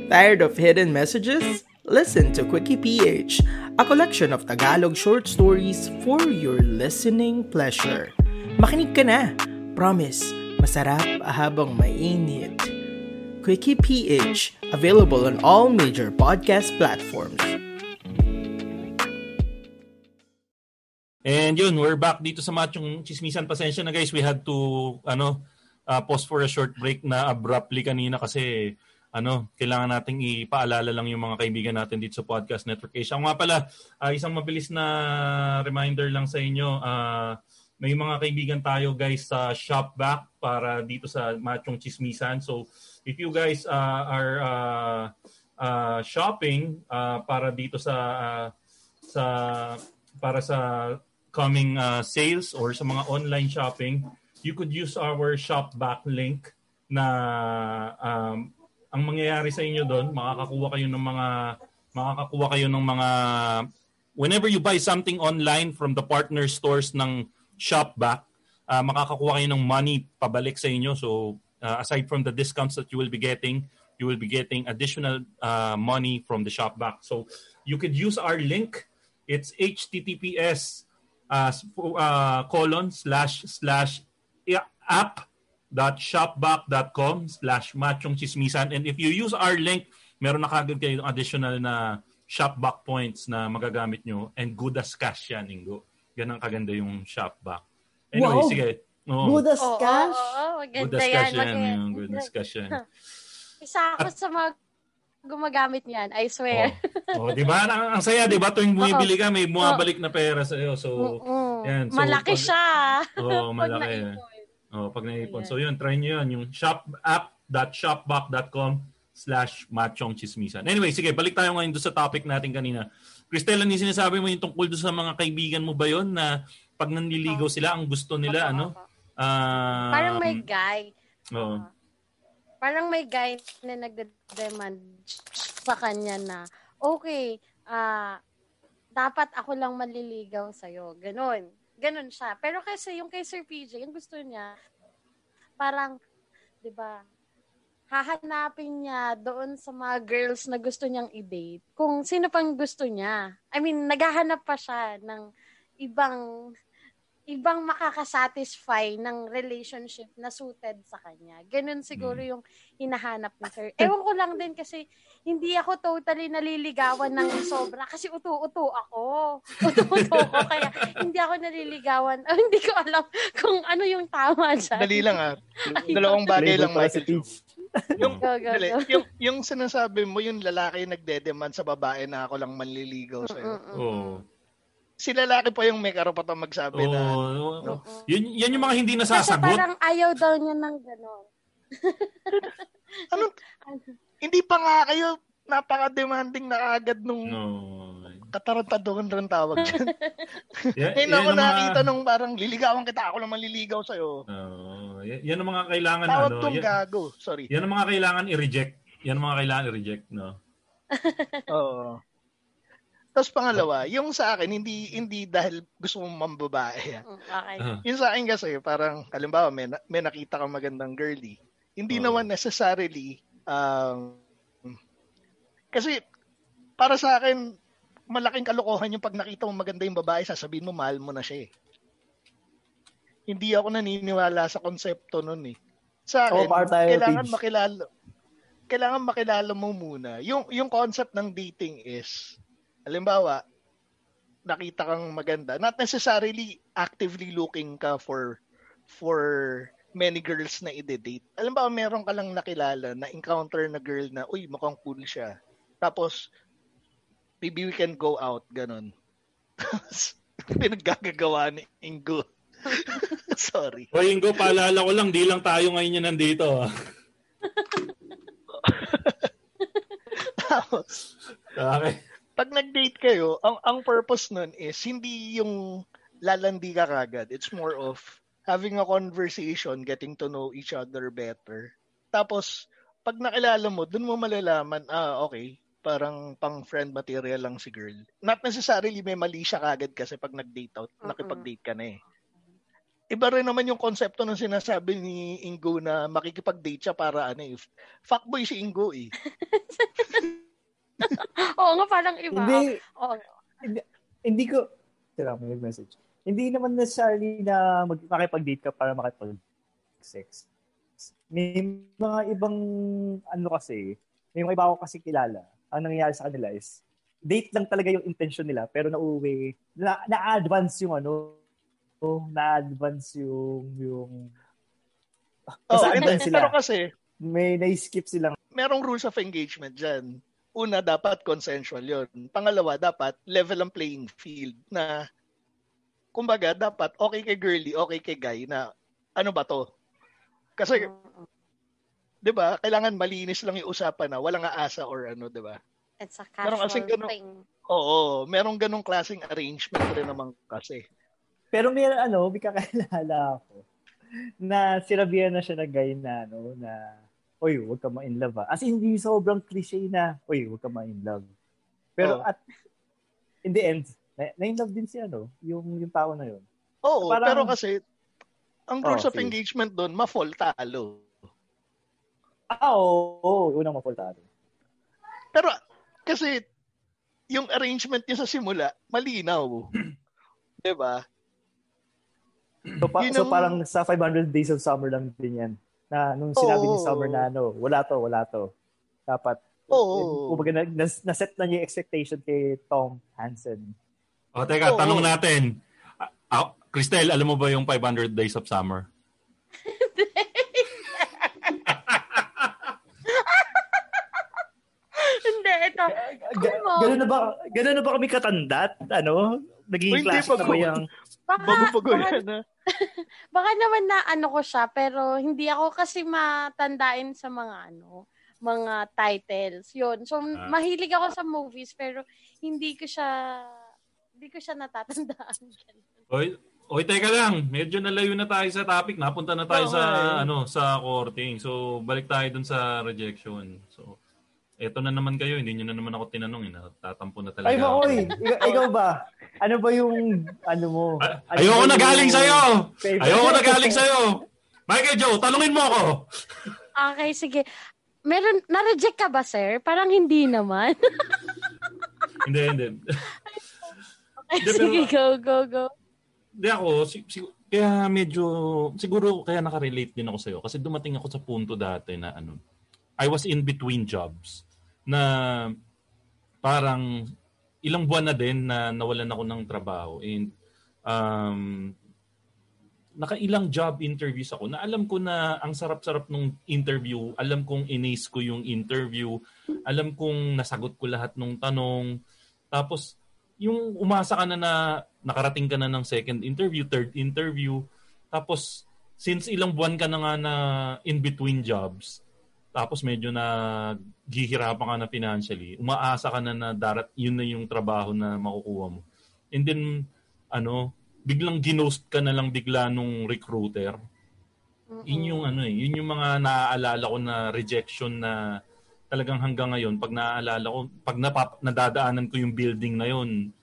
Tired of hidden messages? Listen to Quickie PH, a collection of Tagalog short stories for your listening pleasure. Makinig ka na! Promise, masarap habang mainit. Quickie PH, available on all major podcast platforms. And yun, we're back dito sa Machong Chismisan. Pasensya na guys, we had to ano uh, pause for a short break na abruptly kanina kasi ano, kailangan nating ipaalala lang yung mga kaibigan natin dito sa Podcast Network Asia. Nga pala, uh, isang mabilis na reminder lang sa inyo, uh, may mga kaibigan tayo guys sa Shopback para dito sa Machong Chismisan. So, if you guys uh, are uh, uh, shopping uh, para dito sa uh, sa para sa coming uh, sales or sa mga online shopping, you could use our Shopback link na um, ang mangyayari sa inyo doon, makakakuha kayo ng mga makakakuha kayo ng mga whenever you buy something online from the partner stores ng Shopback, uh, makakakuha kayo ng money pabalik sa inyo. So uh, aside from the discounts that you will be getting, you will be getting additional uh, money from the Shopback. So you could use our link. It's https uh, uh, colon slash slash app shopback.com slash machong chismisan. And if you use our link, meron na kagad kayo additional na shopback points na magagamit nyo. And good as cash yan, Ingo. Ganang kaganda yung shopback. Anyway, Wow. sige. Oo. Good as Oo, cash? oo, oo, maganda Good as yan. cash yan. Yung good as cash yan. [LAUGHS] Isa ako sa mga gumagamit niyan, I swear. Oh, di ba? Ang, ang saya, di ba? Tuwing bumibili ka, may bumabalik na pera sa iyo. So, Oo. yan. So, Malaki pag- siya. Oo, [LAUGHS] Pag malaki. naipon. Oh, pag naipon. So yun, try nyo yun. Yung shop app.shopback.com slash machong chismisan. Anyway, sige, balik tayo ngayon doon sa topic natin kanina. Cristel, ano yung sinasabi mo yung tungkol doon sa mga kaibigan mo ba yon na pag nanliligaw sila, ang gusto nila, ano? Ah, Parang may guy. Oo. Parang may guy na nagde-demand sa kanya na, okay, ah, dapat ako lang maliligaw sa'yo. Ganon. Ganon siya. Pero kasi yung kay Sir PJ, yung gusto niya, parang, di ba, hahanapin niya doon sa mga girls na gusto niyang i-date kung sino pang gusto niya. I mean, naghahanap pa siya ng ibang ibang makakasatisfy ng relationship na suited sa kanya. Ganun siguro yung hinahanap ni sir. [LAUGHS] Ewan ko lang din kasi hindi ako totally naliligawan ng sobra kasi utu-utu ako. [LAUGHS] Utu-utu ako kaya hindi ako naliligawan. Oh, hindi ko alam [LAUGHS] kung ano yung tama dyan. Dali lang ah. Dalawang bagay lang Michael. Yung, Go, go, dali, go. yung, yung sinasabi mo, yung lalaki nagde-demand sa babae na ako lang manliligaw sa'yo. Oo. Si lalaki pa yung may karapatang magsabi na, Oo. no? Yun, yan yung mga hindi Kasi nasasagot. parang ayaw daw niya ng gano'n. [LAUGHS] ano, hindi pa nga kayo napaka-demanding na agad nung No. katarantaduhan rin tawag [LAUGHS] dyan. Yan, Ngayon ako ang mga- nakita nung parang liligawan kita, ako lang manliligaw sa'yo. Oo. yan, yan ang mga kailangan Tawag ano. tong Yan, gago. Sorry. yan ang mga kailangan i-reject. Yan ang mga kailangan i-reject, no? [LAUGHS] Oo. Tapos pangalawa, yung sa akin, hindi hindi dahil gusto mong mambabae. Mm, Okay. Ah. Yung sa akin kasi, parang, halimbawa, may, na- may nakita kang magandang girly. Hindi Oo. naman necessarily, um, kasi, para sa akin, malaking kalokohan yung pag nakita mo maganda yung babae, sasabihin mo, mahal mo na siya eh. Hindi ako naniniwala sa konsepto nun eh. Sa akin, tayo, kailangan makilala, kailangan makilala mo muna. Yung, yung concept ng dating is, halimbawa, nakita kang maganda, not necessarily actively looking ka for for many girls na i-date. Alam ba, meron ka lang nakilala na encounter na girl na, uy, mukhang cool siya. Tapos, maybe we can go out, ganun. [LAUGHS] Tapos, pinaggagawa ni Ingo. [LAUGHS] Sorry. O Ingo, paalala ko lang, di lang tayo ngayon yan nandito. ah. [LAUGHS] Tapos, Okay. Pag nag-date kayo, ang ang purpose nun is hindi yung lalandi ka kagad. It's more of having a conversation, getting to know each other better. Tapos, pag nakilala mo, dun mo malalaman, ah, okay, parang pang friend material lang si girl. Not necessarily may mali siya kagad kasi pag nag-date out, nakipag-date ka na eh. Iba rin naman yung konsepto ng sinasabi ni Ingo na makikipag-date siya para ano eh. Fuckboy si Ingo eh. [LAUGHS] [LAUGHS] Oo nga, parang iba. Hindi, Oo. hindi, hindi ko, tira may message. Hindi naman necessarily na mag, makipag-date ka para makipag-sex. May mga ibang, ano kasi, may mga iba ako kasi kilala. Ang nangyayari sa kanila is, date lang talaga yung intention nila, pero nauwi, na, na-advance yung ano, na-advance yung, yung, Oh, advance sila. pero kasi, may na-skip silang, merong rules of engagement dyan. Una, dapat consensual yon. Pangalawa, dapat level ang playing field na kumbaga, dapat okay kay girly, okay kay guy na ano ba to? Kasi, di ba, kailangan malinis lang yung usapan na walang aasa or ano, di ba? It's a casual kasing ganun- thing. Oo, merong ganong klaseng arrangement rin naman kasi. Pero may ano, may kakilala ako na sinabihan na siya na guy na ano, na oy, huwag ka ma-in love ah. As in, hindi sobrang cliche na, oy, huwag ka ma-in love. Pero Oo. at, in the end, na, na-in love din si ano, yung, yung tao na yun. Oo, Parang- pero kasi, ang rules Oh, of engagement doon, ma-fall talo. Ah, oo, oo, unang mapultado. Pero, kasi, yung arrangement niya sa simula, malinaw. [CLEARS THROAT] di ba? So, pa- Yun so ang- parang sa 500 Days of Summer lang din yan. Na nung sinabi ni Oo. Summer na ano, wala to, wala to. Dapat, Oo. kumbaga na, na, na-set na niya yung expectation kay Tom Hansen. O, teka, Oo. tanong natin. Ah, Cristel, alam mo ba yung 500 Days of Summer? [LAUGHS] Hindi, ito. Ga- Ano? Ganun na ba, ganun na ba kami katanda? Ano? Naging class pa na ko. ba yung... Baka, Bago-bago baka, yan? [LAUGHS] baka naman na ano ko siya, pero hindi ako kasi matandain sa mga ano, mga titles. Yun. So, Ah. mahilig ako sa movies pero hindi ko siya hindi ko siya natatandaan. [LAUGHS] Oy, oy, teka lang. Medyo nalayo na tayo sa topic. Napunta na tayo Oo sa eh. ano, sa courting. So, balik tayo dun sa rejection. So, eto na naman kayo. Hindi nyo na naman ako tinanong. Eh. Tatampo na talaga Ay, ako. Makoy, ikaw, ikaw ba? Ano ba yung, ano mo? Ay- Ano Ayoko na galing sa'yo! favorite? Ayoko na galing sa'yo! Michael Joe, talungin mo ako! Okay, sige. Meron, na-reject ka ba, sir? Parang hindi naman. [LAUGHS] hindi, hindi. Okay, Hindi, pero- sige, go, go, go. Hindi ako, si, si- kaya medyo, siguro kaya nakarelate din ako sa'yo. Kasi dumating ako sa punto dati na ano, I was in between jobs. Na parang ilang buwan na din na nawalan ako ng trabaho. And um, nakailang job interviews ako na alam ko na ang sarap-sarap nung interview. Alam kong inace ko yung interview. Alam kong nasagot ko lahat ng tanong. Tapos, yung umasa ka na na nakarating ka na ng second interview, third interview. Tapos, since ilang buwan ka na nga na in between jobs, tapos medyo na gihirapan ka na financially, umaasa ka na na darat, yun na yung trabaho na makukuha mo. And then, ano, biglang ginost ka na lang bigla nung recruiter. Yun yung ano eh, yun yung mga naaalala ko na rejection na talagang hanggang ngayon, pag naaalala ko, pag napap- nadadaanan ko yung building na yun,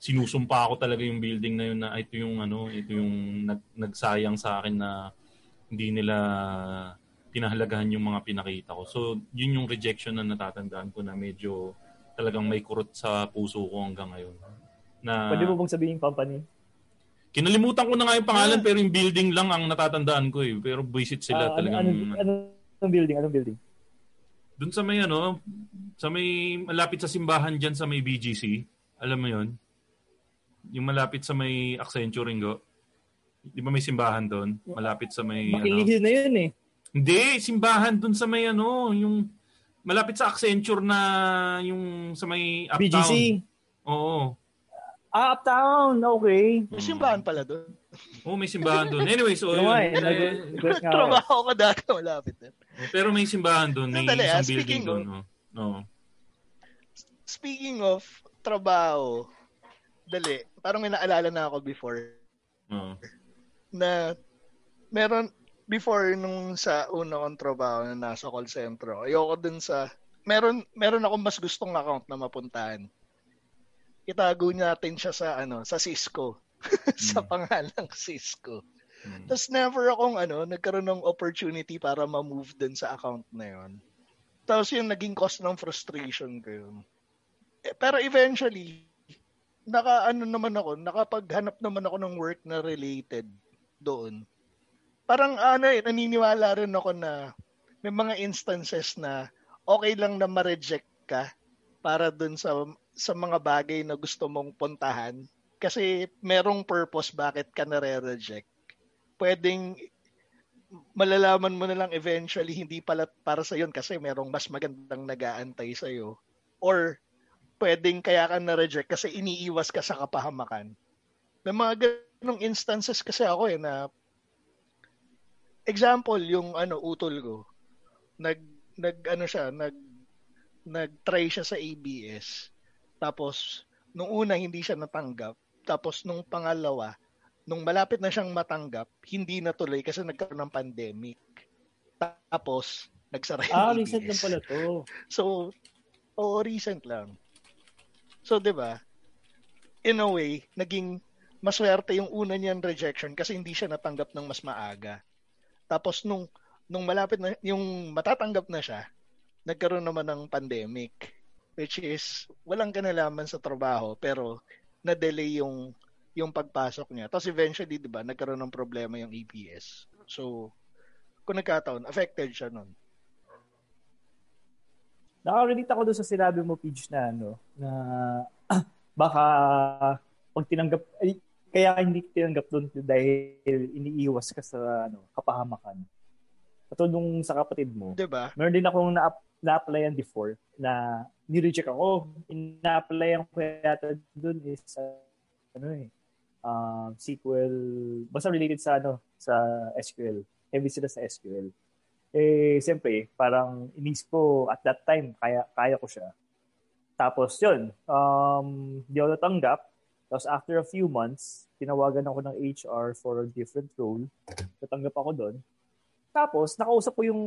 sinusumpa ako talaga yung building na yun na "Ah, ito yung ano, ito yung nag, nagsayang sa akin na hindi nila pinahalagahan yung mga pinakita ko. So, yun yung rejection na natatandaan ko na medyo talagang may kurot sa puso ko hanggang ngayon. Na Pwede mo bang sabihin yung company? kinalimutan ko na nga yung pangalan pero yung building lang ang natatandaan ko eh. Pero visit sila Ah, ano, talagang ano, ano, anong building? Anong building? Doon sa may ano, sa may malapit sa simbahan diyan sa may BGC. Alam mo 'yon? Yung malapit sa may Accenture Ringo. Di ba may simbahan doon? Malapit sa may ano. Makilihil na yun eh. Hindi, simbahan doon sa may ano, yung malapit sa Accenture na yung sa may uptown. BGC. Oo. Ah, uptown. Okay. May simbahan pala doon. Oo, may simbahan doon. Anyway, so eh, yun, eh. Trabaho ko dati malapit na. pero may simbahan doon, may Sandali, ah, isang building speaking doon. of- Oh. Oo. Speaking of trabaho, dali, parang may naalala na ako before Oo. na meron before nung sa una kong trabaho na nasa call center ayoko dun sa meron meron ako mas gustong account na mapuntahan. Itago natin siya sa ano, sa Cisco. [LAUGHS] sa pangalang Cisco. Mm. Tapos never akong ano, nagkaroon ng opportunity para ma-move dun sa account na yon. Tapos yung naging cause ng frustration ko yun. Eh, pero eventually, naka ano naman ako, nakapaghanap naman ako ng work na related doon. Parang ano eh, naniniwala rin ako na may mga instances na okay lang na ma-reject ka para doon sa sa mga bagay na gusto mong puntahan kasi merong purpose bakit ka nare-reject. Pwedeng malalaman mo na lang eventually hindi pala para sa yun kasi merong mas magandang nag-aantay sa iyo or pwedeng kaya ka na-reject kasi iniiwas ka sa kapahamakan. May mga ganong instances kasi ako eh na example yung ano utol ko nag nag ano siya nag nag-try siya sa ABS tapos nung una hindi siya natanggap tapos nung pangalawa nung malapit na siyang matanggap hindi natuloy kasi nagkaroon ng pandemic tapos nagsara yung Ah, ABS. recent lang pala to. [LAUGHS] So, oo, recent lang. So, di ba? In a way, naging maswerte yung una niyang rejection kasi hindi siya natanggap ng mas maaga. Tapos nung nung malapit na yung matatanggap na siya, nagkaroon naman ng pandemic which is walang kanalaman sa trabaho pero na-delay yung yung pagpasok niya. Tapos eventually, 'di ba, nagkaroon ng problema yung EPS. So, kung nagkataon, affected siya nun. Nakarelate ako doon sa sinabi mo, Pidge, na ano, na [CLEARS THROAT] baka pag tinanggap, kaya hindi tinanggap doon dahil iniiwas ka sa ano, kapahamakan. Katulad nung sa kapatid mo, 'Di ba? meron din akong na na-applyan before na ni-reject ako. Ina-applyan ko yata doon is uh, ano eh, um, SQL, basta related sa ano, sa SQL. Heavy sila sa SQL. Eh, siyempre, parang inisip ko at that time, kaya, kaya ko siya. Tapos yun, um, di ako natanggap. Tapos after a few months, tinawagan ako ng HR for a different role. Natanggap ako doon. Tapos, nakausap ko yung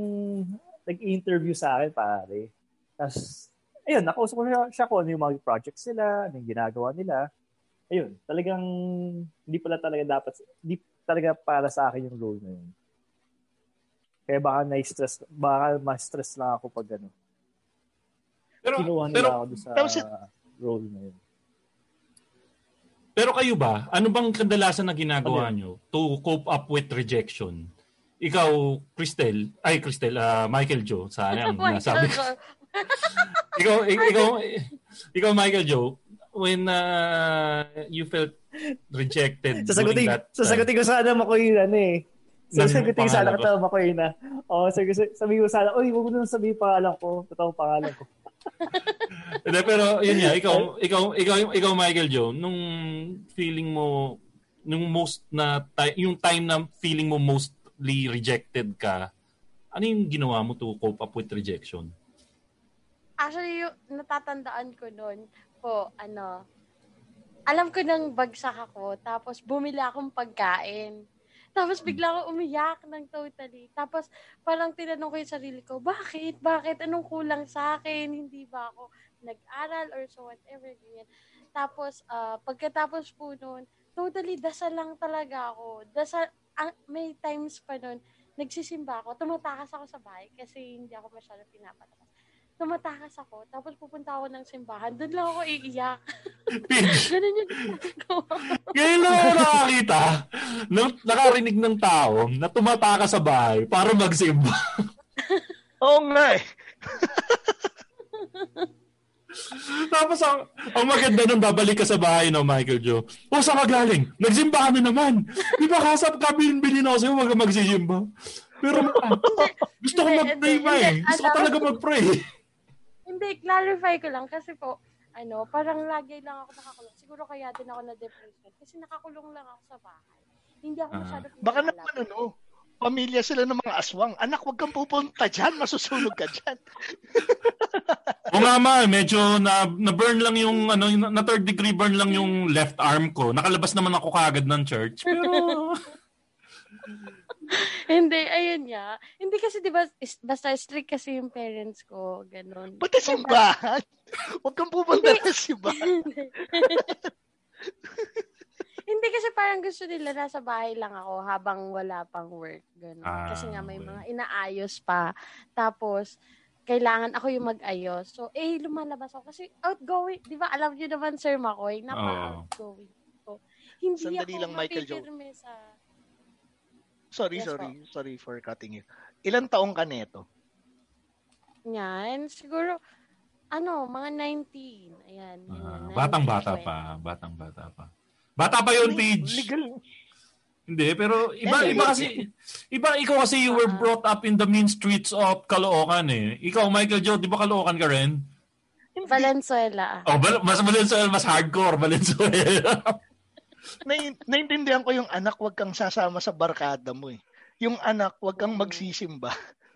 nag-interview sa akin, pare. Tapos, ayun, nakausap ko siya, siya kung ano yung mga projects nila, ano yung ginagawa nila. Ayun, talagang hindi pala talaga dapat, hindi talaga para sa akin yung role na yun. Kaya baka na-stress, baka ma-stress lang ako pag ano. Pero, Kinuha nila pero, ako sa tapos- role na yun. Pero kayo ba, ano bang kadalasan na ginagawa Ano nyo to cope up with rejection? Ikaw, Cristel, ay Cristel, ah, Michael Joe, sayang, [LAUGHS] nasabi ko. ikaw, ik- ikaw, ikaw, Michael Joe, when uh, you felt rejected Sasagutin, during that time, sasagutin ko sana Makoy ano eh. Sasagutin ko sana pangalan kita Makoy na. Oo, sabi, sabi ko sana, uy, huwag mo nang sabihin pangalan ko. Totoo pangalan ko. Hindi, pero yun nga, ikaw, ikaw, ikaw, ikaw, Michael Joe, nung feeling mo, nung most na, yung time na feeling mo mostly rejected ka, ano yung ginawa mo to cope up with rejection? Actually, yung natatandaan ko noon po, ano, alam ko nang bagsak ako, tapos bumili akong pagkain. Tapos bigla ako umiyak ng totally. Tapos parang tinanong ko yung sarili ko, bakit? Bakit? Anong kulang sa akin? Hindi ba ako nag-aral or so whatever, ganyan. Tapos, ah, pagkatapos po noon, totally dasal lang talaga ako. Dasal, ang, may times pa noon, nagsisimba ako, tumatakas ako sa bahay kasi hindi ako masyado pinapatakas. Tumatakas ako, tapos pupunta ako ng simbahan, doon lang ako iiyak. [LAUGHS] Ganun yung ginagawa. Ngayon lang ako nakakita, ng, nakarinig ng tao na tumataka sa bahay para magsimba. [LAUGHS] Oo nga eh. [LAUGHS] Tapos ang, ang maganda nung babalik ka sa bahay no, Michael Joe. O, saan ka galing? Nagsimba ka na naman. Di ba kasap ka, bilin ako sa'yo, wag ka magsisimba. Pero gusto ko mag-pray pa eh. Gusto ko talaga mag-pray. Hindi, clarify ko lang kasi po, ano, parang lagi lang ako nakakulong. Siguro kaya din ako na-depression kasi nakakulong lang ako sa bahay. Hindi ako Ah. masyado Baka pinapalabas. naman ano, pamilya sila ng mga aswang. Anak, wag kang pupunta dyan. Masusunog ka dyan. O nga ma, medyo na, na-burn lang yung, ano, yung- na third degree burn lang yung left arm ko. Nakalabas naman ako kagad ng church. Pero, [LAUGHS] [LAUGHS] Hindi, ayun nga. Hindi kasi, di ba, basta strict kasi yung parents ko, ganun. Pati simbahan. [LAUGHS] Huwag kang pupunta sa simbahan. [LAUGHS] Hindi kasi parang gusto nila nasa bahay lang ako habang wala pang work. Ganun. Ah, kasi nga may okay. mga inaayos pa. Tapos, kailangan ako yung mag-ayos. So, eh, lumalabas ako. Kasi outgoing, di ba, alam niyo naman, Sir Makoy, napaka-outgoing. So, hindi Sandali ako lang, Michael Jo. mapipirme sa... Sorry, Yes, sorry. Sorry for cutting you. Ilan taong ka neto? Yan. Siguro, ano, mga 19. Ayan. ah, batang-bata 19, pa. Batang-bata pa. Bata pa yun, Page. Legal. Hindi, pero iba, iba kasi, iba, ikaw kasi you were Ah. brought up in the mean streets of Caloocan eh. Ikaw, Michael Joe, di ba Caloocan ka rin? Valenzuela. Oh, bal- mas Valenzuela, mas hardcore, Valenzuela. [LAUGHS] Nai- naintindihan ko yung anak, wag kang sasama sa barkada mo eh. Yung anak, wag kang magsisimba.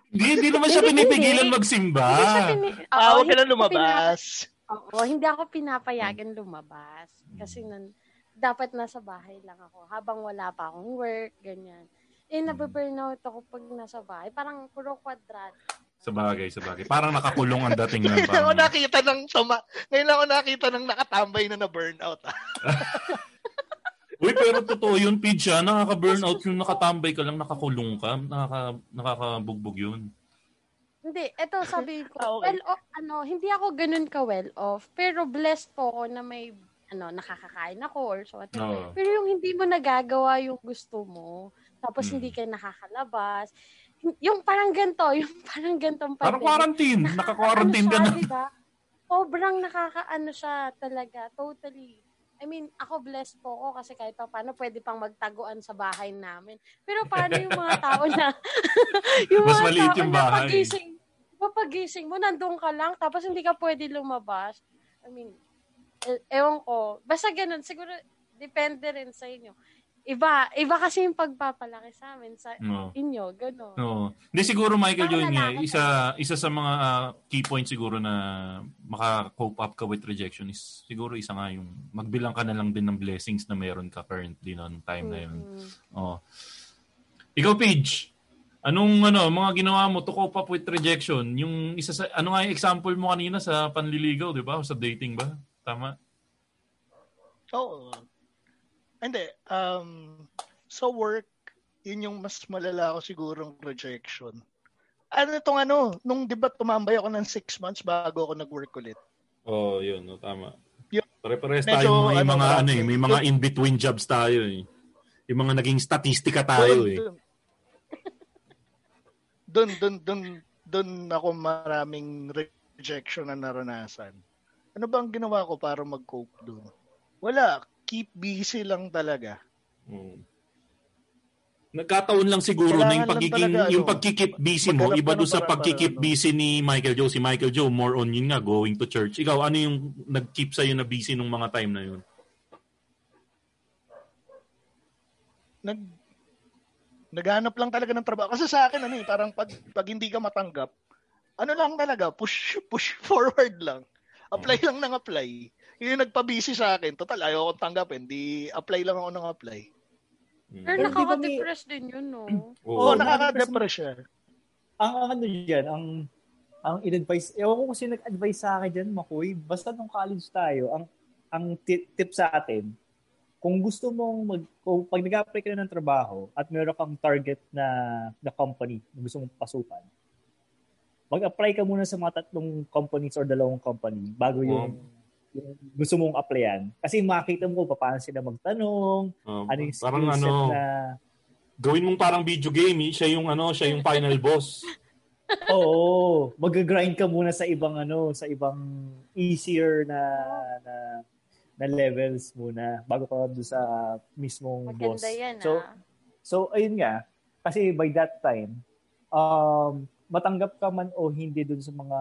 Hindi, hindi naman siya pinipigilan magsimba. Hindi siya pini- Ah, Oo, wag ka na lumabas. Oo, hindi ako pinapayagan lumabas. Kasi nun, dapat nasa bahay lang ako habang wala pa akong work, ganyan. Eh, nababurnout ako pag nasa bahay. Parang puro kwadrat. Sa bagay, sa bagay. Parang nakakulong ang dating ng Ngayon ako parang, nakita ng sama. Ngayon ako nakita ng nakatambay na na burnout. Ah. [LAUGHS] Uy, pero totoo yun, Pidge, ah. Nakaka-burnout yung nakatambay ka lang, nakakulong ka. Nakaka, nakakabugbog yun. Hindi, eto sabi ko, Ah, okay. well off, ano, hindi ako ganun ka well off, pero blessed po ako na may ano, nakakakain ako or so what. Oo. Pero yung hindi mo nagagawa yung gusto mo, tapos Mm. hindi ka nakakalabas, yung parang ganito, [LAUGHS] yung parang gantong Parang pandemic, quarantine. Naka-quarantine ka na. diba? Sobrang nakakaano siya talaga, totally. I mean, ako blessed po ako kasi kahit pa paano pwede pang magtaguan sa bahay namin. Pero paano yung mga tao na [LAUGHS] yung Mas mga maliit tao yung na bahay. pagising, papagising mo, nandun ka lang, tapos hindi ka pwede lumabas. I mean, e- ewan ko. Basta ganun, siguro depende rin sa inyo. Iba, iba kasi yung pagpapalaki sa amin sa No. inyo, gano'n. No. Hindi siguro Michael Joy lalaki isa isa sa mga ah, key points siguro na maka-cope up ka with rejection is siguro isa nga yung magbilang ka na lang din ng blessings na meron ka currently noong time na yun. Oh. Ikaw Paige, anong ano mga ginawa mo to cope up with rejection? Yung isa sa ano nga yung example mo kanina sa panliligaw, 'di ba? O sa dating ba? Tama? Oo. Hindi. Um, sa work, yun yung mas malala ko sigurong rejection. Ano itong ano, nung di ba tumambay ako ng six months bago ako nag-work ulit. Oh, yun, no, tama. Yun. Pare-pares Medyo, tayo may ano, mga ano eh, may mga in-between jobs tayo eh. Yung mga naging statistika tayo eh. Doon, doon, doon, doon ako maraming rejection na naranasan. Ano ba ang ginawa ko para mag-cope doon? Wala. Keep busy lang talaga. Mm. Nagkataon lang siguro na yung Kailangan pagiging talaga, yung ano, pagkikip busy mo, iba ng sa pagkikip ano. busy ni Michael Joe. Si Michael Joe more on yun nga going to church. Ikaw ano yung nag-keep sa na busy nung mga time na yun? Nag naghanap lang talaga ng trabaho. Kasi sa akin, ano eh, parang pag, pag hindi ka matanggap, ano lang talaga, push, push [LAUGHS] forward lang. Apply lang ng apply. Yun yung nagpa-busy sa akin. Total, ayaw ko tanggapin. Di apply lang ako ng apply. Pero Pero ba may- nakaka-depress din yun, no? [CLEARS THROAT] Oo, Oo, nakaka-depress siya. ang ang ano diyan, ang ang in-advise, ewan ko kung sino nag-advise sa akin diyan, Makoy, basta nung college tayo, ang ang tip, tip sa atin, kung gusto mong mag kung pag nag-apply ka na ng trabaho at meron kang target na na company na gusto mong pasukan, mag-apply ka muna sa mga tatlong companies or dalawang company bago yung, yung gusto mong applyan. Kasi makita mo paano sila magtanong, Oh, ano yung parang set ano, na gawin mong parang video game, eh. siya yung ano, siya yung final boss. Oo, mag-grind ka muna sa ibang ano, sa ibang easier na na, na levels muna bago ka doon sa mismong boss. Maganda yan, so, ah. so ayun nga, kasi by that time, um, matanggap ka man o hindi doon sa mga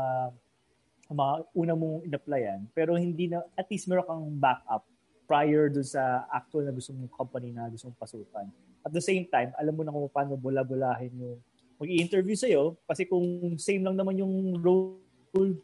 mga una mong in-applyan, pero hindi na, at least meron kang backup prior doon sa actual na gusto mong company na gusto mong pasukan. At the same time, alam mo na kung paano bula-bulahin yung mag-i-interview sa'yo kasi kung same lang naman yung role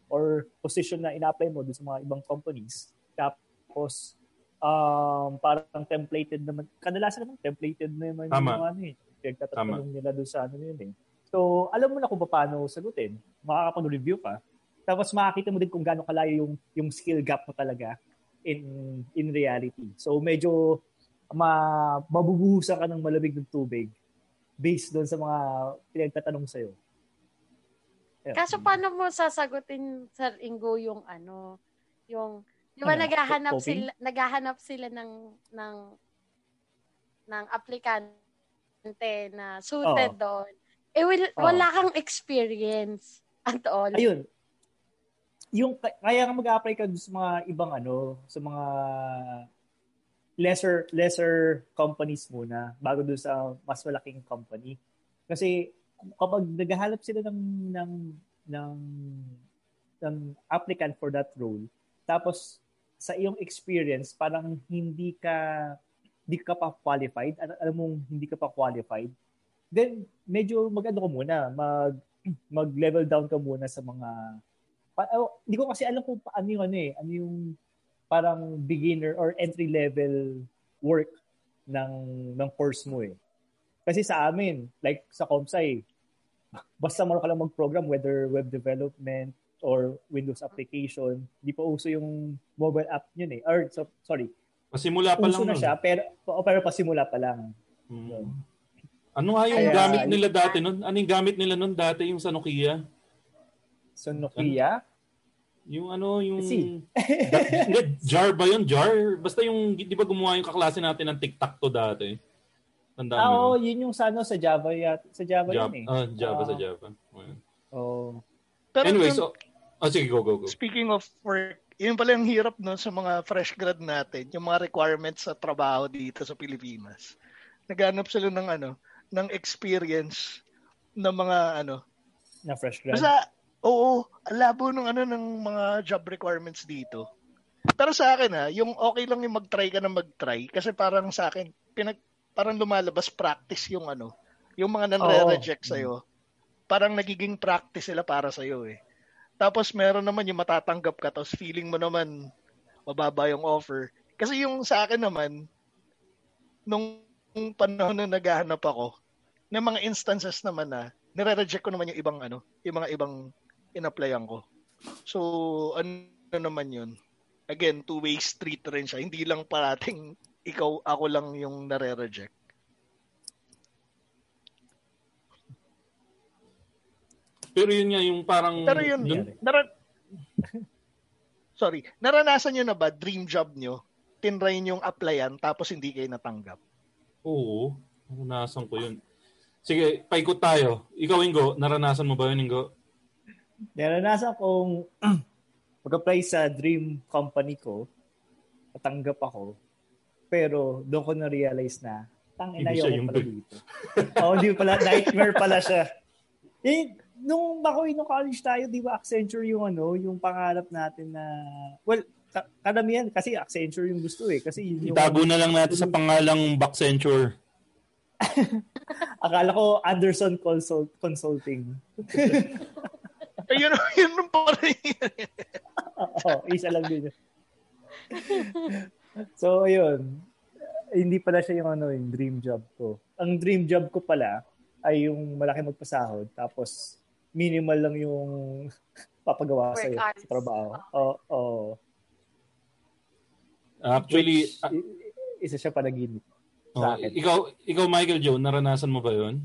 or position na ina-apply mo doon sa mga ibang companies, tapos um, parang templated naman, kadalasan naman templated na naman Tama. yung ano eh. Pinagtatanong nila doon sa ano yun eh. So, alam mo na kung paano sagutin. Makakapag-review ka. Tapos makakita mo din kung gaano kalayo yung, yung skill gap mo talaga in in reality. So, medyo ma, mabubuhusan ka ng malamig ng tubig based doon sa mga pinagtatanong sa'yo. Ayun. Kaso paano mo sasagutin Sir Ingo yung ano, yung di ba Ano? naghahanap Coping? sila naghahanap sila ng ng ng aplikante na suited Oo. doon. Eh wil- Oo. wala kang experience at all. Ayun. Yung kaya ka mag-apply ka sa mga ibang ano, sa mga lesser lesser companies muna bago doon sa mas malaking company. Kasi kapag naghahanap sila ng ng ng ng applicant for that role, tapos sa iyong experience parang hindi ka hindi ka pa qualified, al- alam mong hindi ka pa qualified, then medyo mag-ano ka muna, mag mag-level down ka muna sa mga pa, oh, hindi ko kasi alam kung paano yung ano eh, ano yung parang beginner or entry level work ng ng course mo eh. Kasi sa amin, like sa Comsci, basta marunong ka lang mag-program whether web development or Windows application, di pa uso yung mobile app yun eh. Or so, sorry, Pasimula pa uso lang na nun. siya pero pero pasimula pa lang. Mm. Ano nga yung Kaya- gamit nila dati nun? Ano yung gamit nila nun dati yung sa Nokia? So Nokia, Yung ano, yung... Si. Da- hindi, jar ba yun? Jar? Basta yung, di ba gumawa yung kaklase natin ng TikTok to dati? Tanda ah, oo, yun? yun yung sa ano sa Java yat, sa Java Java, yun eh. ah, Java sa Ah, Java. Ayun. Oh. Pero Anyway, so... Oh, sige, go, go, go. Speaking of work, yun pala yung hirap no sa mga fresh grad natin, yung mga requirements sa trabaho dito sa Pilipinas. Naghanap sila ng ano, ng experience ng mga ano. na fresh grad. Basta oo, ang labo ng ano ng mga job requirements dito. Pero sa akin ha, yung okay lang yung mag-try ka na mag-try kasi parang sa akin pinag parang lumalabas practice yung ano, yung mga nanre-reject sa'yo. Parang nagiging practice sila para sa'yo eh. Tapos meron naman yung matatanggap ka, tapos feeling mo naman mababa yung offer. Kasi yung sa akin naman, nung panahon na naghahanap ako, ng mga instances naman na, nire-reject ko naman yung ibang ano, yung mga ibang in-applyan ko. So, ano naman yun? Again, two-way street rin siya. Hindi lang parating ikaw, ako lang yung nare-reject. Pero yun nga yung parang... Pero yun, dun, nara- [LAUGHS] sorry, naranasan nyo na ba, dream job nyo, tinry yung applyan, tapos hindi kayo natanggap? Oo, naranasan ko yun. Sige, paikot tayo. Ikaw, Ingo, naranasan mo ba yun, Ingo? Naranasan kong [CLEARS THROAT] mag-apply sa dream company ko, natanggap ako, pero doon ko na-realize na, tang ina yung pala dito. [LAUGHS] Oo, di pala, nightmare pala siya. Eh, nung bakoy nung college tayo, di ba Accenture yung ano, yung pangarap natin na, well, ka- karamihan kasi Accenture yung gusto eh. Kasi yun yung, Itago na lang natin sa [LAUGHS] pangalang Backcenture. akala ko Anderson Consult, Consulting. [LAUGHS] Ayun, [LAUGHS] yun yung pa rin. Oo, isa lang din yun. so, ayun. Hindi pala siya yung ano, yung dream job ko. Ang dream job ko pala ay yung malaki magpasahod tapos minimal lang yung [LAUGHS] papagawa sa sa trabaho. Oo. oo. Actually, Which, i- isa siya panaginip oh, sa akin. ikaw, ikaw, Michael Joe, naranasan mo ba yun?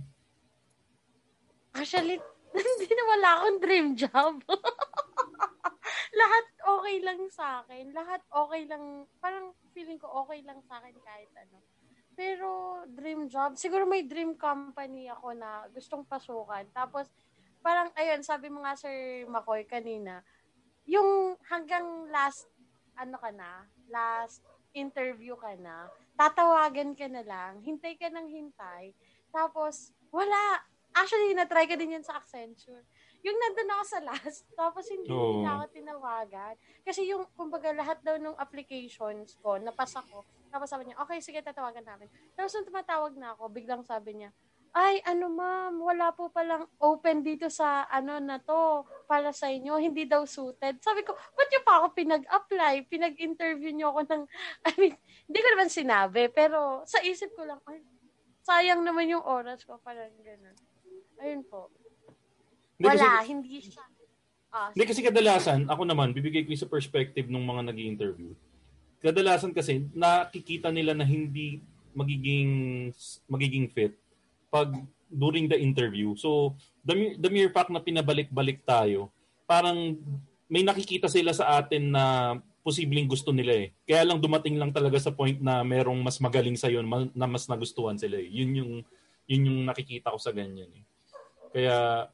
Actually, [LAUGHS] hindi na wala akong dream job. [LAUGHS] Lahat okay lang sa akin. Lahat okay lang. Parang feeling ko okay lang sa akin kahit ano. Pero dream job, siguro may dream company ako na gustong pasukan. Tapos, parang, ayun, sabi mo nga, Sir McCoy, kanina, yung hanggang last, ano ka na, last interview ka na, tatawagan ka na lang, hintay ka ng hintay, tapos, wala. Actually, na-try ka din yan sa Accenture. Yung nandun ako sa last, [LAUGHS] tapos hindi Oo. nila ako tinawagan. Kasi yung, kumbaga, lahat daw ng applications ko, napasa ko. Tapos sabi niya, okay, sige, tatawagan namin. Tapos nung tumatawag na ako, biglang sabi niya, ay, ano ma'am, wala po palang open dito sa ano na to para sa inyo, hindi daw suited. Sabi ko, ba't niyo pa ako pinag-apply? Pinag-interview niyo ako ng, [LAUGHS] I mean, hindi ko naman sinabi, pero sa isip ko lang, ay, sayang naman yung oras ko, parang gano'n. Ayun po. Hindi kasi- Wala, hindi siya. Ah, Hindi kasi kadalasan, ako naman, bibigay ko sa perspective ng mga nag interview Kadalasan kasi, nakikita nila na hindi magiging magiging fit pag during the interview. So, the, the mere fact na pinabalik-balik tayo, parang may nakikita sila sa atin na posibleng gusto nila eh. Kaya lang dumating lang talaga sa point na merong mas magaling sa ma- na mas nagustuhan sila eh. Yun yung yun yung nakikita ko sa ganyan eh. Kaya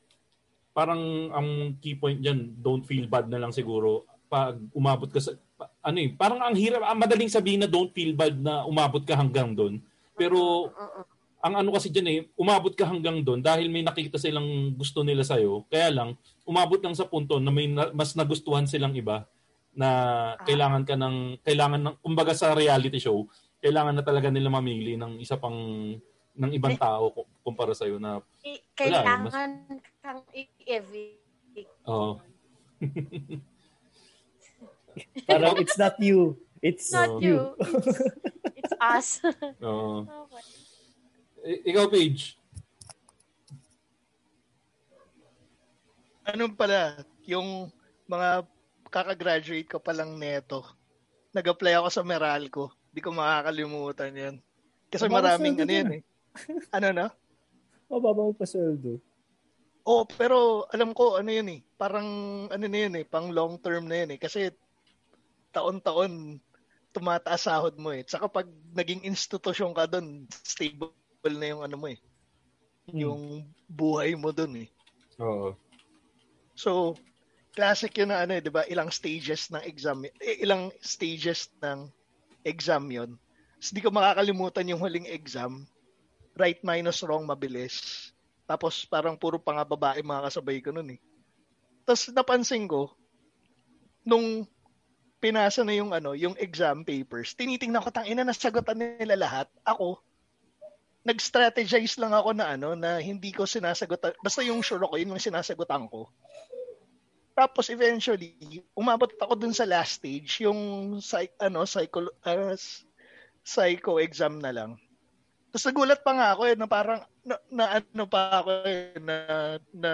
parang ang key point diyan, don't feel bad na lang siguro pag umabot ka sa ano eh, parang ang hirap, ang madaling sabihin na don't feel bad na umabot ka hanggang doon. Pero ang ano kasi diyan eh, umabot ka hanggang doon dahil may nakita silang gusto nila sa'yo. Kaya lang, umabot lang sa punto na may na- mas nagustuhan silang iba na kailangan ka ng, kailangan ng, kumbaga sa reality show, kailangan na talaga nila mamili ng isa pang, ng ibang tao ku- kumpara sa'yo na, I- Wala eh, kailangan kang i-evict. oh, [LAUGHS] Parang it's not you. It's Not Oo. you. [LAUGHS] It's, it's us. [LAUGHS] oh. okay. I- ikaw, Paige. ano pala, yung mga kakagraduate ko palang neto, nag-apply ako sa Meralco. Hindi ko makakalimutan yan. Kasi maraming ano yan eh. Ano na? Mababa mo pa sweldo. Oh, pero alam ko ano yun eh. Parang ano na yun eh, pang long term na yun eh. Kasi taon-taon tumataas sahod mo eh. Tsaka pag naging institusyon ka doon, stable na yung ano mo eh. Yung buhay mo doon eh. Oo. So, classic yun na ano, eh, 'di ba? Ilang stages ng exam, eh, ilang stages ng exam 'yon. Hindi ko makakalimutan yung huling exam. Right minus wrong mabilis. Tapos parang puro pa nga babae mga kasabay ko noon eh. Tapos napansin ko nung pinasa na yung ano, yung exam papers, tinitingnan ko tang ina nasagutan nila lahat. Ako nag-strategize lang ako na ano na hindi ko sinasagot basta yung sure ako yun yung sinasagutan ko. Tapos eventually, umabot ako dun sa last stage, yung psych, ano, psycho, uh, psycho exam na lang. Tapos nagulat pa nga ako eh, na parang, na, na ano pa ako eh, na, na,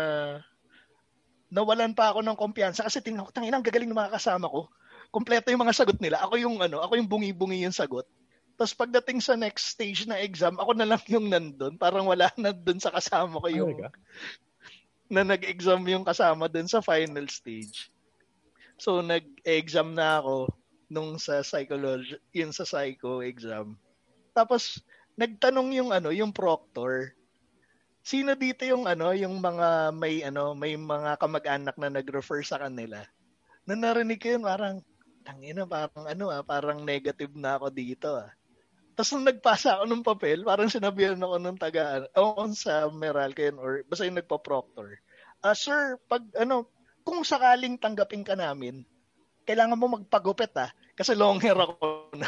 nawalan pa ako ng kumpiyansa kasi tingnan ko, tangina, ang gagaling ng mga kasama ko. Kompleto yung mga sagot nila. Ako yung ano, ako yung bungi-bungi yung sagot. Tapos pagdating sa next stage na exam, ako na lang yung nandun. Parang wala na dun sa kasama ko yung, oh na nag-exam yung kasama dun sa final stage. So nag-exam na ako nung sa psychology, yun sa psycho exam. Tapos nagtanong yung ano, yung proctor. Sino dito yung ano, yung mga may ano, may mga kamag-anak na nag-refer sa kanila. Na narinig ko yun parang tangina parang ano ah, parang negative na ako dito ah. Tapos nung nagpasa ako ng papel, parang sinabihan ako ng taga, o sa Meralco yun, or basta yung nagpa-proctor. Uh, sir, pag ano, kung sakaling tanggapin ka namin, kailangan mo magpagupit ah, kasi long hair ako na.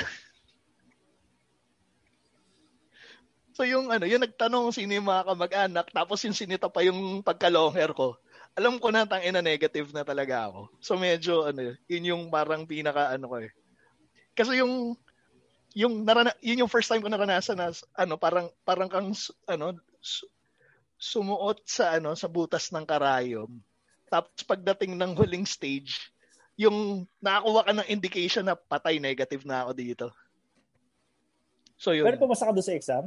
So yung ano, yung nagtanong sino yung mga kamag-anak, tapos yung sinita pa yung pagka-long ko. Alam ko na tang ina negative na talaga ako. So medyo ano, yun yung parang pinaka ano ko eh. Kasi yung yung narana, yun yung first time ko naranasan na ano parang parang kang ano sumuot sa ano sa butas ng karayom. Tapos pagdating ng huling stage, yung nakakuha ka ng indication na patay negative na ako dito. So yun. Pero pumasa ka doon sa exam?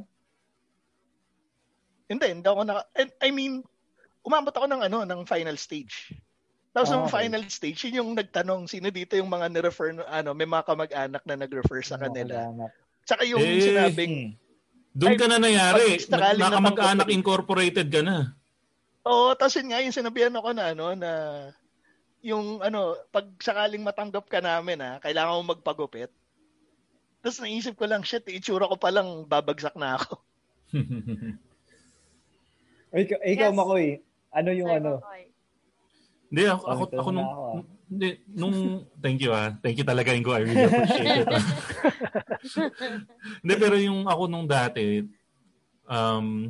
Hindi, hindi ako na I mean, umabot ako ng ano ng final stage. Tapos oh, okay. final stage, yun yung nagtanong, sino dito yung mga ni-refer, ano, may mga kamag-anak na nag-refer sa kanila. Tsaka yung eh, sinabing... Doon ka na nangyari. Nakamag-anak incorporated ka na. Oo, tapos yun nga, yung sinabihan ako na, ano, na yung, ano, pag sakaling matanggap ka namin, ha, kailangan mo magpagupit. Tapos naisip ko lang, shit, itsura ko palang babagsak na ako. [LAUGHS] ikaw, ikaw yes. Makoy, ano yung Sorry, ano? Makoy hindi, ako, ako, ako nung, ako, hindi, nung, thank you ah. Thank you talaga, Ingo. I really appreciate it. Ah. [LAUGHS] hindi, pero yung ako nung dati, um,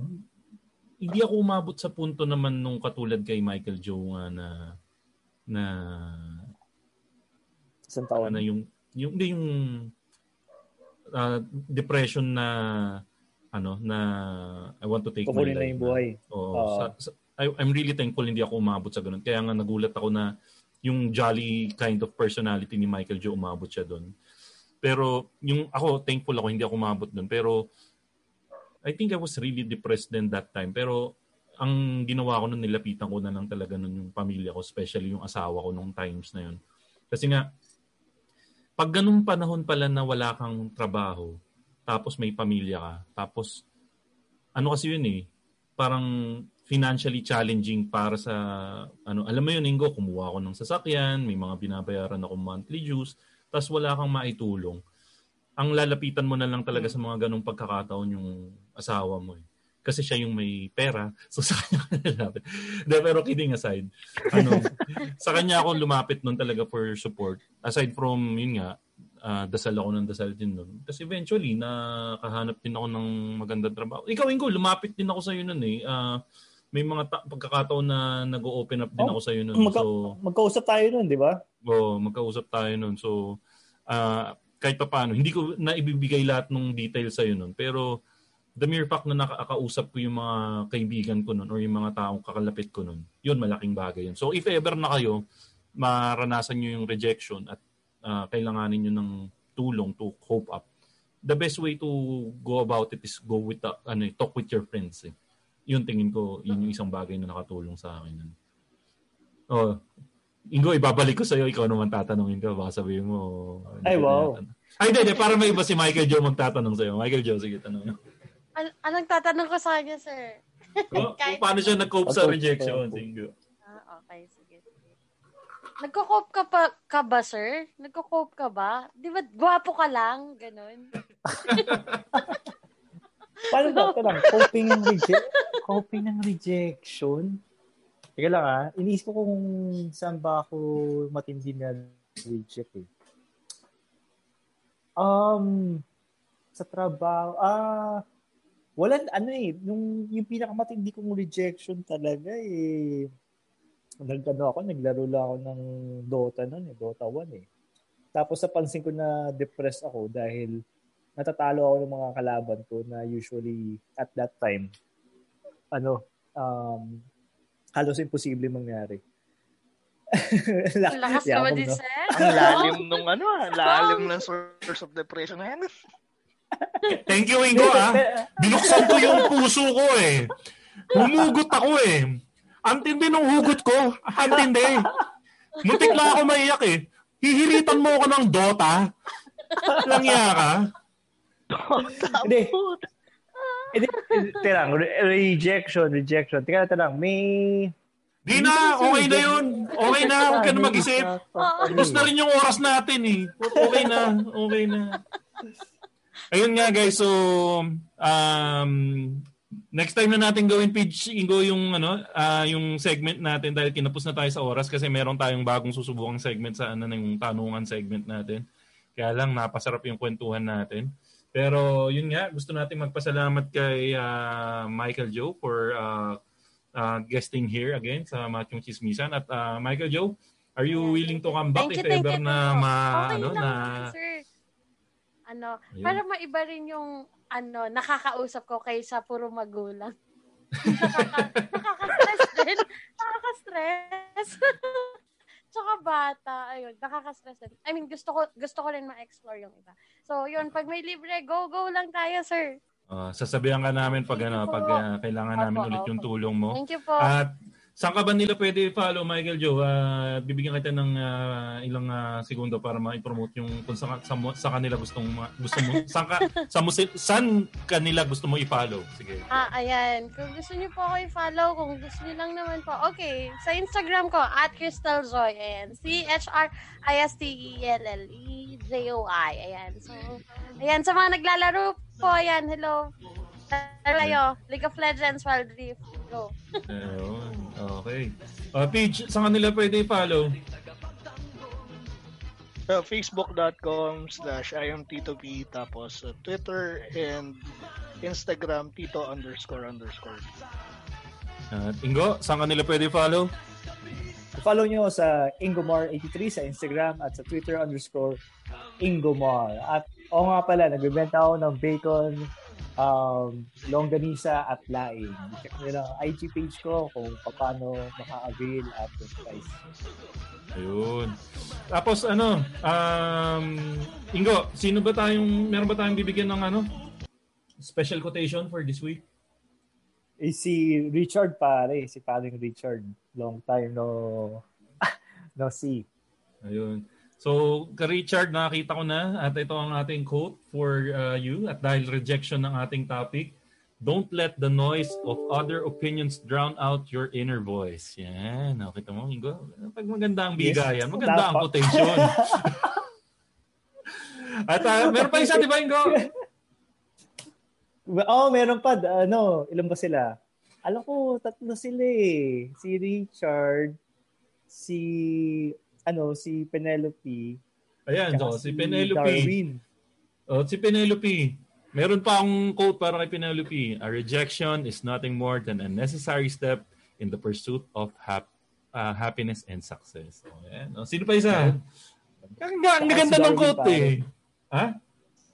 hindi ako umabot sa punto naman nung katulad kay Michael Joe nga na, na, isang taon na yung, yung, hindi yung, uh, depression na, ano, na I want to take Kukunin my life. na yung buhay. Oo. Uh, sa, sa, I, I'm really thankful hindi ako umabot sa ganun. Kaya nga nagulat ako na yung jolly kind of personality ni Michael Joe umabot siya doon. Pero yung ako thankful ako hindi ako umabot doon. Pero I think I was really depressed then that time. Pero ang ginawa ko noon nilapitan ko na lang talaga noon yung pamilya ko, especially yung asawa ko nung times na yun. Kasi nga pag ganung panahon pala na wala kang trabaho, tapos may pamilya ka, tapos ano kasi yun eh, parang financially challenging para sa ano alam mo yun Ingo kumuha ako ng sasakyan may mga binabayaran ako monthly dues tapos wala kang maitulong. Ang lalapitan mo na lang talaga sa mga ganong pagkakataon yung asawa mo eh. kasi siya yung may pera. [LAUGHS] So sa kanya lumapit De, pero kidding aside ano [LAUGHS] sa kanya ako lumapit noon talaga for support. Aside from yun nga uh, dasal ako ng dasal din noon kasi eventually nakahanap din ako ng magandang trabaho ikaw Ingo lumapit din ako sa iyo noon eh uh, may mga ta- pagkakataon na nag-open up din oh, ako sa iyo noon. Magka- so magkausap tayo noon, di ba? Oo, oh, magkausap tayo noon. So uh, kahit pa paano, hindi ko na ibibigay lahat ng details sa iyo noon, pero the mere fact na nakakausap ko yung mga kaibigan ko noon or yung mga taong kakalapit ko noon, yun malaking bagay yun. So if ever na kayo maranasan niyo yung rejection at uh, kailanganin niyo ng tulong to cope up, the best way to go about it is go with the, ano, talk with your friends. Eh yun tingin ko, yun yung isang bagay na nakatulong sa akin. Oh, Ingo, ibabalik ko sa iyo, ikaw naman tatanungin ka, baka sabihin mo. Ay, wow. Ay, hindi, hindi, para may iba si Michael Joe magtatanong sa iyo. Michael Joe, sige, tanong. An- anong tatanong ko sa kanya, sir? [LAUGHS] kung, kung paano siya nag-cope sa rejection, Ingo. Ah, okay, sige. Nagko-cope ka pa ka ba, sir? Nagko-cope ka ba? Di ba, gwapo ka lang? Ganon. [LAUGHS] Paano ba? Lang, coping ng, reje- coping ng rejection. Teka lang ah, iniisip ko kung saan ba ako matindi na reject eh. Um, sa trabaho, ah, wala, ano eh, nung, yung pinakamatindi kong rejection talaga eh, nagano ako, naglaro lang ako ng Dota noon eh, Dota 1 eh. Tapos napansin ko na depressed ako dahil natatalo ako ng mga kalaban ko na usually at that time, ano, um, halos imposible mangyari. [LAUGHS] Ang lakas Yeah, naman din, no? sir. Ang lalim [LAUGHS] nung ano, ang lalim ng source of depression na yan. Thank you, Ingo, ah. [LAUGHS] Binuksan ko yung puso ko, eh. Humugot ako, eh. Ang tindi ng hugot ko. Ang tindi. Muntik lang ako maiyak, eh. Hihiritan mo ako ng Dota. Langya ka. Hindi. Hindi, tira rejection, rejection. Teka, teka lang, may... Di na, okay na yun. Okay na, huwag ka na mag-isip. Tapos na rin yung oras natin, eh. Okay na, okay na. Ayun nga, guys. So, um, next time na natin gawin, Pidge, Ingo, yung, ano, ah, yung segment natin dahil kinapos na tayo sa oras kasi meron tayong bagong susubukang segment sa ano, yung tanungan segment natin. Kaya lang, napasarap yung kwentuhan natin. Pero yun nga, gusto natin magpasalamat kay ah, Michael Joe for ah, ah, guesting here again sa Matyong Chismisan. At ah, Michael Joe, are you willing to come back Thank you, if thank ever you. na you. ma, ano, na, sir. Ano, Ayun. para maiba rin yung ano, nakakausap ko kaysa puro magulang. [LAUGHS] Nakaka, nakaka-stress din. Nakaka-stress. [LAUGHS] Tsaka bata, ayun, nakaka-stress din. I mean, gusto ko gusto ko rin ma-explore yung iba. So, yun, pag may libre, go, go lang tayo, sir. ah, sasabihan ka namin pag, ano, pag ah, kailangan namin ulit yung tulong mo. Thank you po. At saan ka ba nila pwede follow, Michael Joe? Ah, bibigyan kita ng ah, ilang ah, segundo para ma-promote yung kung sa, sa, sa kanila gustong gusto mo saan ka sa mo saan kanila gusto mo i-follow. Sige. Ah, ayan. Kung gusto niyo po ako i-follow, kung gusto niyo lang naman po, okay. Sa Instagram ko, at Crystal Joy. Ayan. C-H-R-I-S-T-E-L-L-E-J-O-I. Ayan. So, ayan. Sa mga naglalaro po, ayan. Hello. Kayo. League of Legends, Wild Rift. Go. Ayun. Okay. Uh, Page, saan kanila pwede i-follow? So, facebook.com slash imtitob tapos uh, Twitter and Instagram tito underscore underscore. At Ingo, saan kanila pwede i-follow? Follow nyo sa Ingomar83 sa Instagram at sa Twitter underscore Ingomar. At o nga pala, nagbebenta ako ng bacon, um, longganisa at laing. Check nyo lang ang IG page ko kung paano maka-avail at the price. Ayun. Tapos ano, um, Ingo, sino ba tayong, meron ba tayong bibigyan ng ano? Special quotation for this week? Eh, si Richard pare, si paring Richard. Long time no [LAUGHS] no see. Ayun. So, Richard, nakakita ko na at ito ang ating quote for uh, you at dahil rejection ng ating topic, don't let the noise of other opinions drown out your inner voice. Yan. Nakita mo, Ingo? Pag maganda ang bigayan, Yes. maganda ang quotation. [LAUGHS] at uh, meron pa isa, di ba, Ingo? [LAUGHS] Oh, meron pa. Ano, ilan ba sila? Alam ko, tatlo sila eh. Si Richard, si, ano, si Penelope, Ayan, so, si Penelope. Darwin. Oh, si Penelope. Meron pa akong quote para kay Penelope. A rejection is nothing more than a necessary step in the pursuit of hap- uh, happiness and success. Oh, yan. Oh, sino pa isa? Ang, ang ganda si ng quote eh. Ha?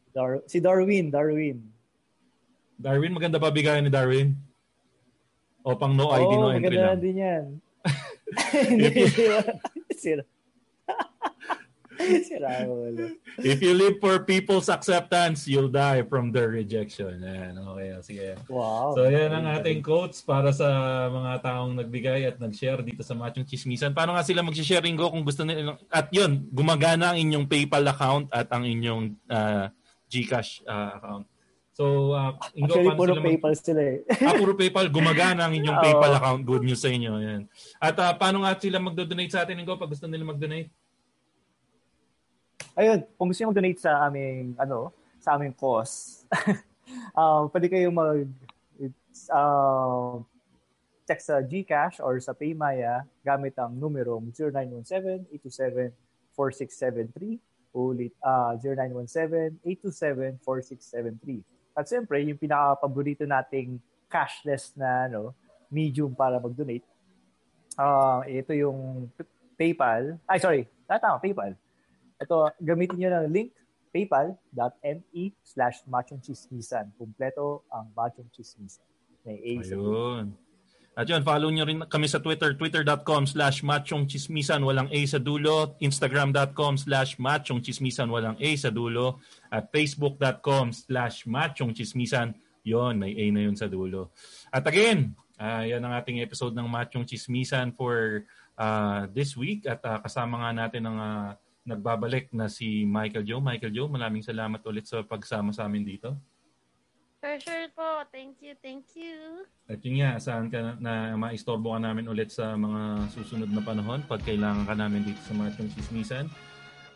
Dar- si Darwin, Darwin. Darwin, maganda ba bigayan ni Darwin? O pang no ID, Oo, no entry maganda lang. din yan. [LAUGHS] [LAUGHS] Hindi, Sira. Sira mo wala. If you live for people's acceptance, you'll die from their rejection. Ayan, okay. Sige. Wow. So yan ang ating quotes para sa mga taong nagbigay at nag-share dito sa Machong Chismisan. Paano nga sila mag-sharing go kung gusto nila? At yun, gumagana ang inyong PayPal account at ang inyong ah, GCash ah, account. So, uh, Ingo, Actually, puro sila mag- PayPal sila eh. ah, puro PayPal. Gumagana ang inyong. [LAUGHS] PayPal account. Good news sa inyo. Yan. At ah, paano nga sila magdo-donate sa atin, Ingo, pag gusto nila mag-donate? Ayun, kung gusto nyo donate sa aming, ano, sa aming cause, [LAUGHS] um, pwede kayong mag, it's, um, text sa GCash or sa Paymaya gamit ang numerong 0917-827-4673. Ulit, ah 0917-827-4673. At siyempre, yung pinaka-paborito nating cashless na ano, medium para mag-donate. Uh, ito yung PayPal. Ay, sorry. Ah, tama, PayPal. Ito, gamitin nyo ng link paypal.me slash machongchismisan. Kumpleto ang machong chismisan. May A Ayun. At yun, follow nyo rin kami sa Twitter, twitter.com slash machongchismisan, walang A sa dulo, instagram.com slash machongchismisan, walang A sa dulo, at facebook.com slash machongchismisan, yon may A na yun sa dulo. At again, uh, yan ang ating episode ng Machong Chismisan for uh, this week, at uh, kasama nga natin ang uh, nagbabalik na si Michael Joe. Michael Joe, maraming salamat ulit sa pagsama sa amin dito. For sure po. Thank you, thank you. At yun nga, saan ka na, na maistorbo ka namin ulit sa mga susunod na panahon pag kailangan ka namin dito sa Machong Chismisan.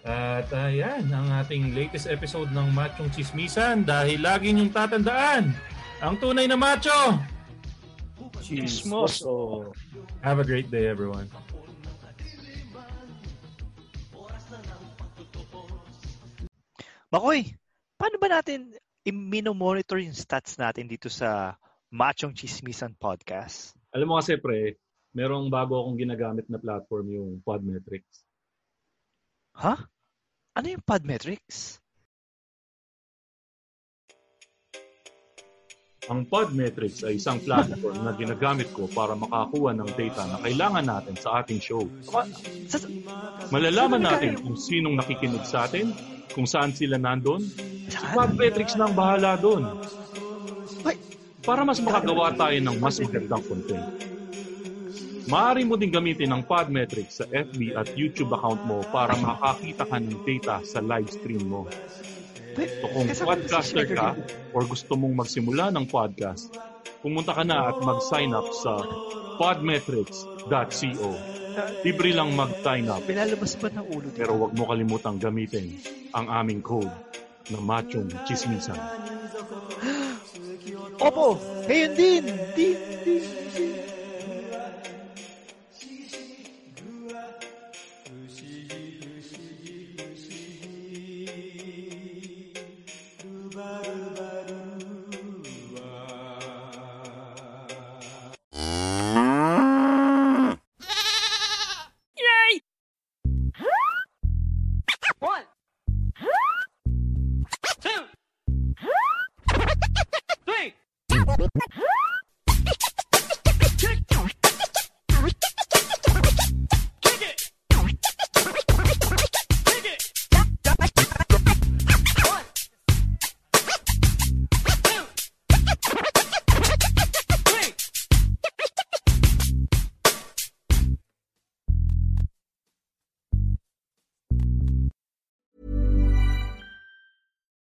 At uh, yan, ang ating latest episode ng Machong Chismisan dahil lagi niyong tatandaan, ang tunay na macho! Chismoso. Have a great day, everyone. Makoy, paano ba natin i-monitor yung stats natin dito sa Machong Chismisan Podcast? Alam mo kasi pre, merong bago akong ginagamit na platform yung Podmetrics. Ha? Huh? Ano yung Podmetrics? Ang Podmetrics ay isang platform na ginagamit ko para makakuha ng data na kailangan natin sa ating show. Malalaman natin kung sinong nakikinig sa atin, kung saan sila nandun. Si Podmetrics na ang bahala doon. Para mas makagawa tayo ng mas magandang content. Maaari mo din gamitin ang Podmetrics sa FB at YouTube account mo para makakita ka ng data sa live stream mo. So kung podcaster ka or gusto mong magsimula ng podcast, pumunta ka na at mag-sign up sa podmetrics.co. Libre lang mag-sign up. Pinalabas pa ng ulo. Pero wag mo kalimutang gamitin ang aming code na machong chismisan. [GASPS] Opo, ngayon din. Din, din, din.